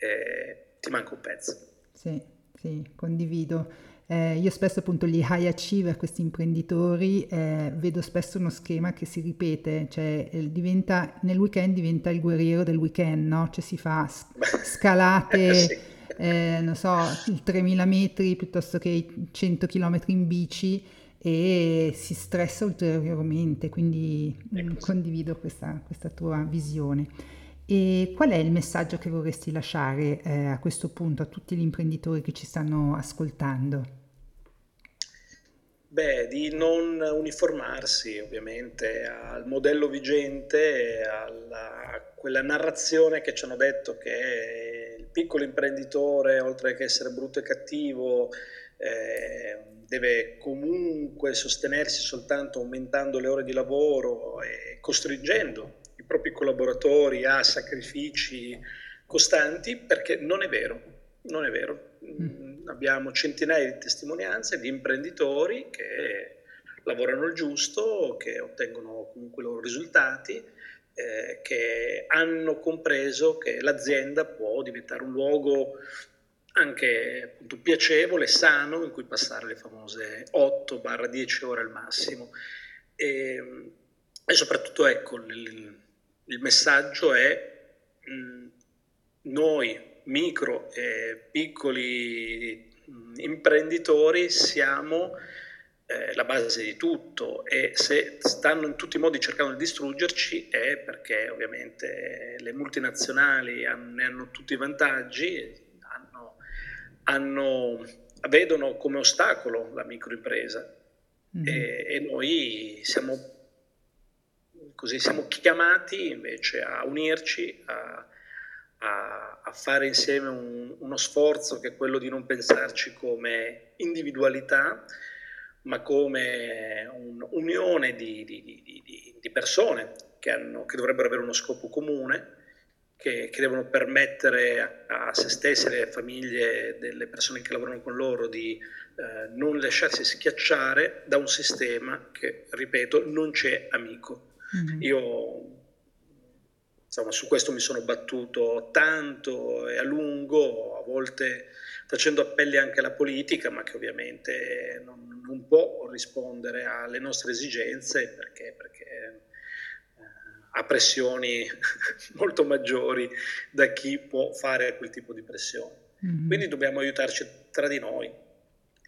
eh, ti manca un pezzo. Sì, sì, condivido. Eh, io spesso appunto gli high achiever, questi imprenditori, eh, vedo spesso uno schema che si ripete, cioè eh, diventa, nel weekend diventa il guerriero del weekend, no? Cioè si fa scalate, sì. Eh, non so, 3000 metri piuttosto che 100 km in bici e si stressa ulteriormente, quindi ecco. condivido questa, questa tua visione. E qual è il messaggio che vorresti lasciare eh, a questo punto a tutti gli imprenditori che ci stanno ascoltando? Beh, di non uniformarsi ovviamente al modello vigente, alla, a quella narrazione che ci hanno detto che il piccolo imprenditore, oltre che essere brutto e cattivo, eh, deve comunque sostenersi soltanto aumentando le ore di lavoro e costringendo propri collaboratori a sacrifici costanti perché non è vero, non è vero. Mm. abbiamo centinaia di testimonianze di imprenditori che lavorano il giusto, che ottengono comunque i loro risultati, eh, che hanno compreso che l'azienda può diventare un luogo anche appunto, piacevole, sano, in cui passare le famose 8-10 ore al massimo. E, e soprattutto ecco, il, il messaggio è mh, noi micro e piccoli imprenditori siamo eh, la base di tutto e se stanno in tutti i modi cercando di distruggerci è perché ovviamente le multinazionali hanno, ne hanno tutti i vantaggi, hanno, hanno, vedono come ostacolo la microimpresa mm-hmm. e, e, noi siamo, così, siamo chiamati invece a unirci, a, a, a fare insieme un, uno sforzo che è quello di non pensarci come individualità, ma come un'unione di, di, di, di persone che, hanno, che, dovrebbero avere uno scopo comune, che, che devono permettere a, a, se stessi e alle famiglie delle persone che lavorano con loro di eh, non lasciarsi schiacciare da un sistema che, ripeto, non c'è amico. Mm-hmm. Io insomma, su questo mi sono battuto tanto e a lungo, a volte facendo appelli anche alla politica, ma che ovviamente non, non può rispondere alle nostre esigenze perché, perché eh, ha pressioni molto maggiori da chi può fare quel tipo di pressione. Mm-hmm. Quindi dobbiamo aiutarci tra di noi,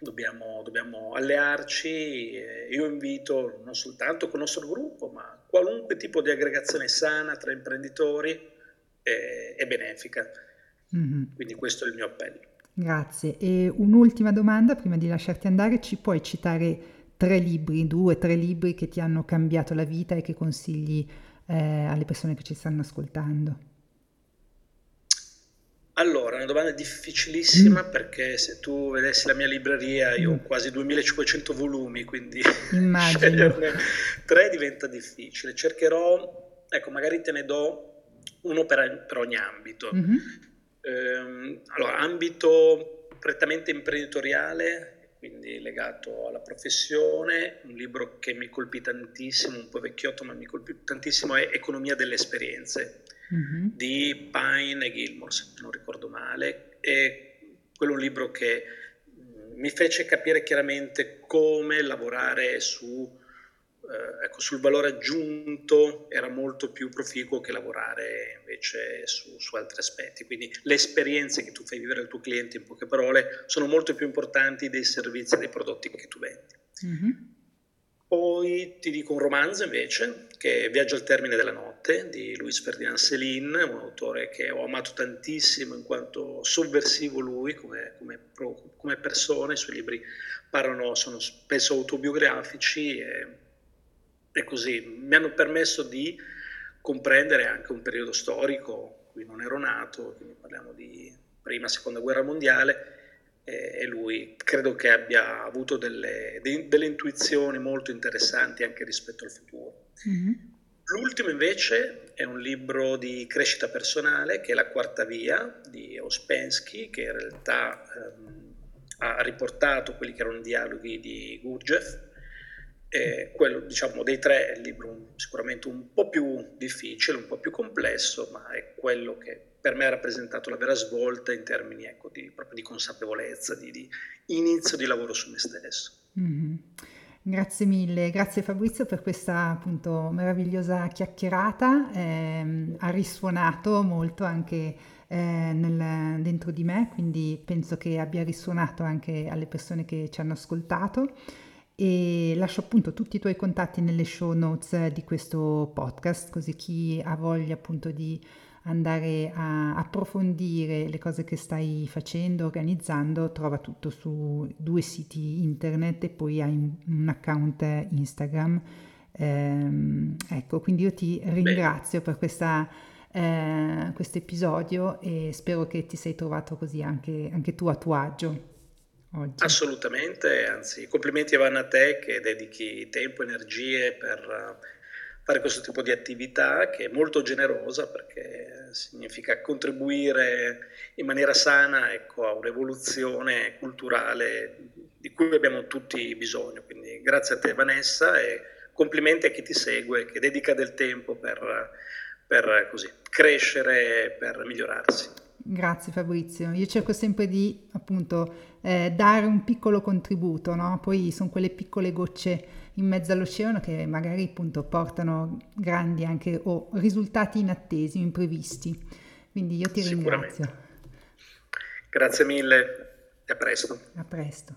dobbiamo, dobbiamo allearci. Io invito non soltanto con il nostro gruppo, ma qualunque tipo di aggregazione sana tra imprenditori è, è benefica. Mm-hmm. Quindi questo è il mio appello. Grazie. E un'ultima domanda prima di lasciarti andare, ci puoi citare tre libri, due, tre libri che ti hanno cambiato la vita e che consigli eh, alle persone che ci stanno ascoltando? Allora, una domanda difficilissima mm. perché se tu vedessi la mia libreria io mm. ho quasi 2500 volumi, quindi sceglierne tre diventa difficile. Cercherò, ecco, magari te ne do uno per, per ogni ambito. Mm-hmm. Ehm, allora, ambito prettamente imprenditoriale, quindi legato alla professione, un libro che mi colpì tantissimo, un po' vecchiotto ma mi colpì tantissimo, è Economia delle esperienze mm-hmm. di Pine e Gilmore, se non ricordo male. E quello è un libro che mm, mi fece capire chiaramente come lavorare su eh, ecco, sul valore aggiunto era molto più proficuo che lavorare invece su, su, altri aspetti. Quindi le esperienze che tu fai vivere al tuo cliente, in poche parole, sono molto più importanti dei servizi e dei prodotti che tu vendi. Mm-hmm. Poi ti dico un romanzo invece, che è Viaggio al termine della notte di Luis Ferdinand Céline, un autore che ho amato tantissimo in quanto sovversivo lui come, come, come persona, i suoi libri parlano, sono spesso autobiografici e e così. Mi hanno permesso di comprendere anche un periodo storico in cui non ero nato, quindi parliamo di prima, seconda guerra mondiale, e lui credo che abbia avuto delle, delle intuizioni molto interessanti anche rispetto al futuro. Mm-hmm. L'ultimo invece è un libro di crescita personale che è La quarta via di Ospensky, che in realtà ehm, ha riportato quelli che erano i dialoghi di Gurdjieff e quello, diciamo, dei tre è il libro sicuramente un po' più difficile, un po' più complesso, ma è quello che per me ha rappresentato la vera svolta in termini ecco, di, proprio di consapevolezza, di, di, inizio di lavoro su me stesso. Mm-hmm. Grazie mille, grazie Fabrizio per questa appunto meravigliosa chiacchierata, eh, ha risuonato molto anche eh, nel, dentro di me, quindi penso che abbia risuonato anche alle persone che ci hanno ascoltato e lascio appunto tutti i tuoi contatti nelle show notes di questo podcast, così chi ha voglia appunto di andare a approfondire le cose che stai facendo, organizzando, trova tutto su due siti internet e poi hai un account Instagram. Eh, ecco, quindi io ti ringrazio Beh. per questa, eh, questo episodio e spero che ti sei trovato così anche, anche tu a tuo agio oggi. Assolutamente, anzi complimenti vanno a te che dedichi tempo e energie per fare questo tipo di attività che è molto generosa perché significa contribuire in maniera sana ecco, a un'evoluzione culturale di cui abbiamo tutti bisogno. Quindi grazie a te Vanessa e complimenti a chi ti segue, che dedica del tempo per, per così, crescere, per migliorarsi. Grazie Fabrizio, io cerco sempre di appunto eh, dare un piccolo contributo, no? poi sono quelle piccole gocce in mezzo all'oceano che magari appunto portano grandi anche o risultati inattesi, imprevisti. Quindi io ti ringrazio. Grazie mille e a presto. A presto.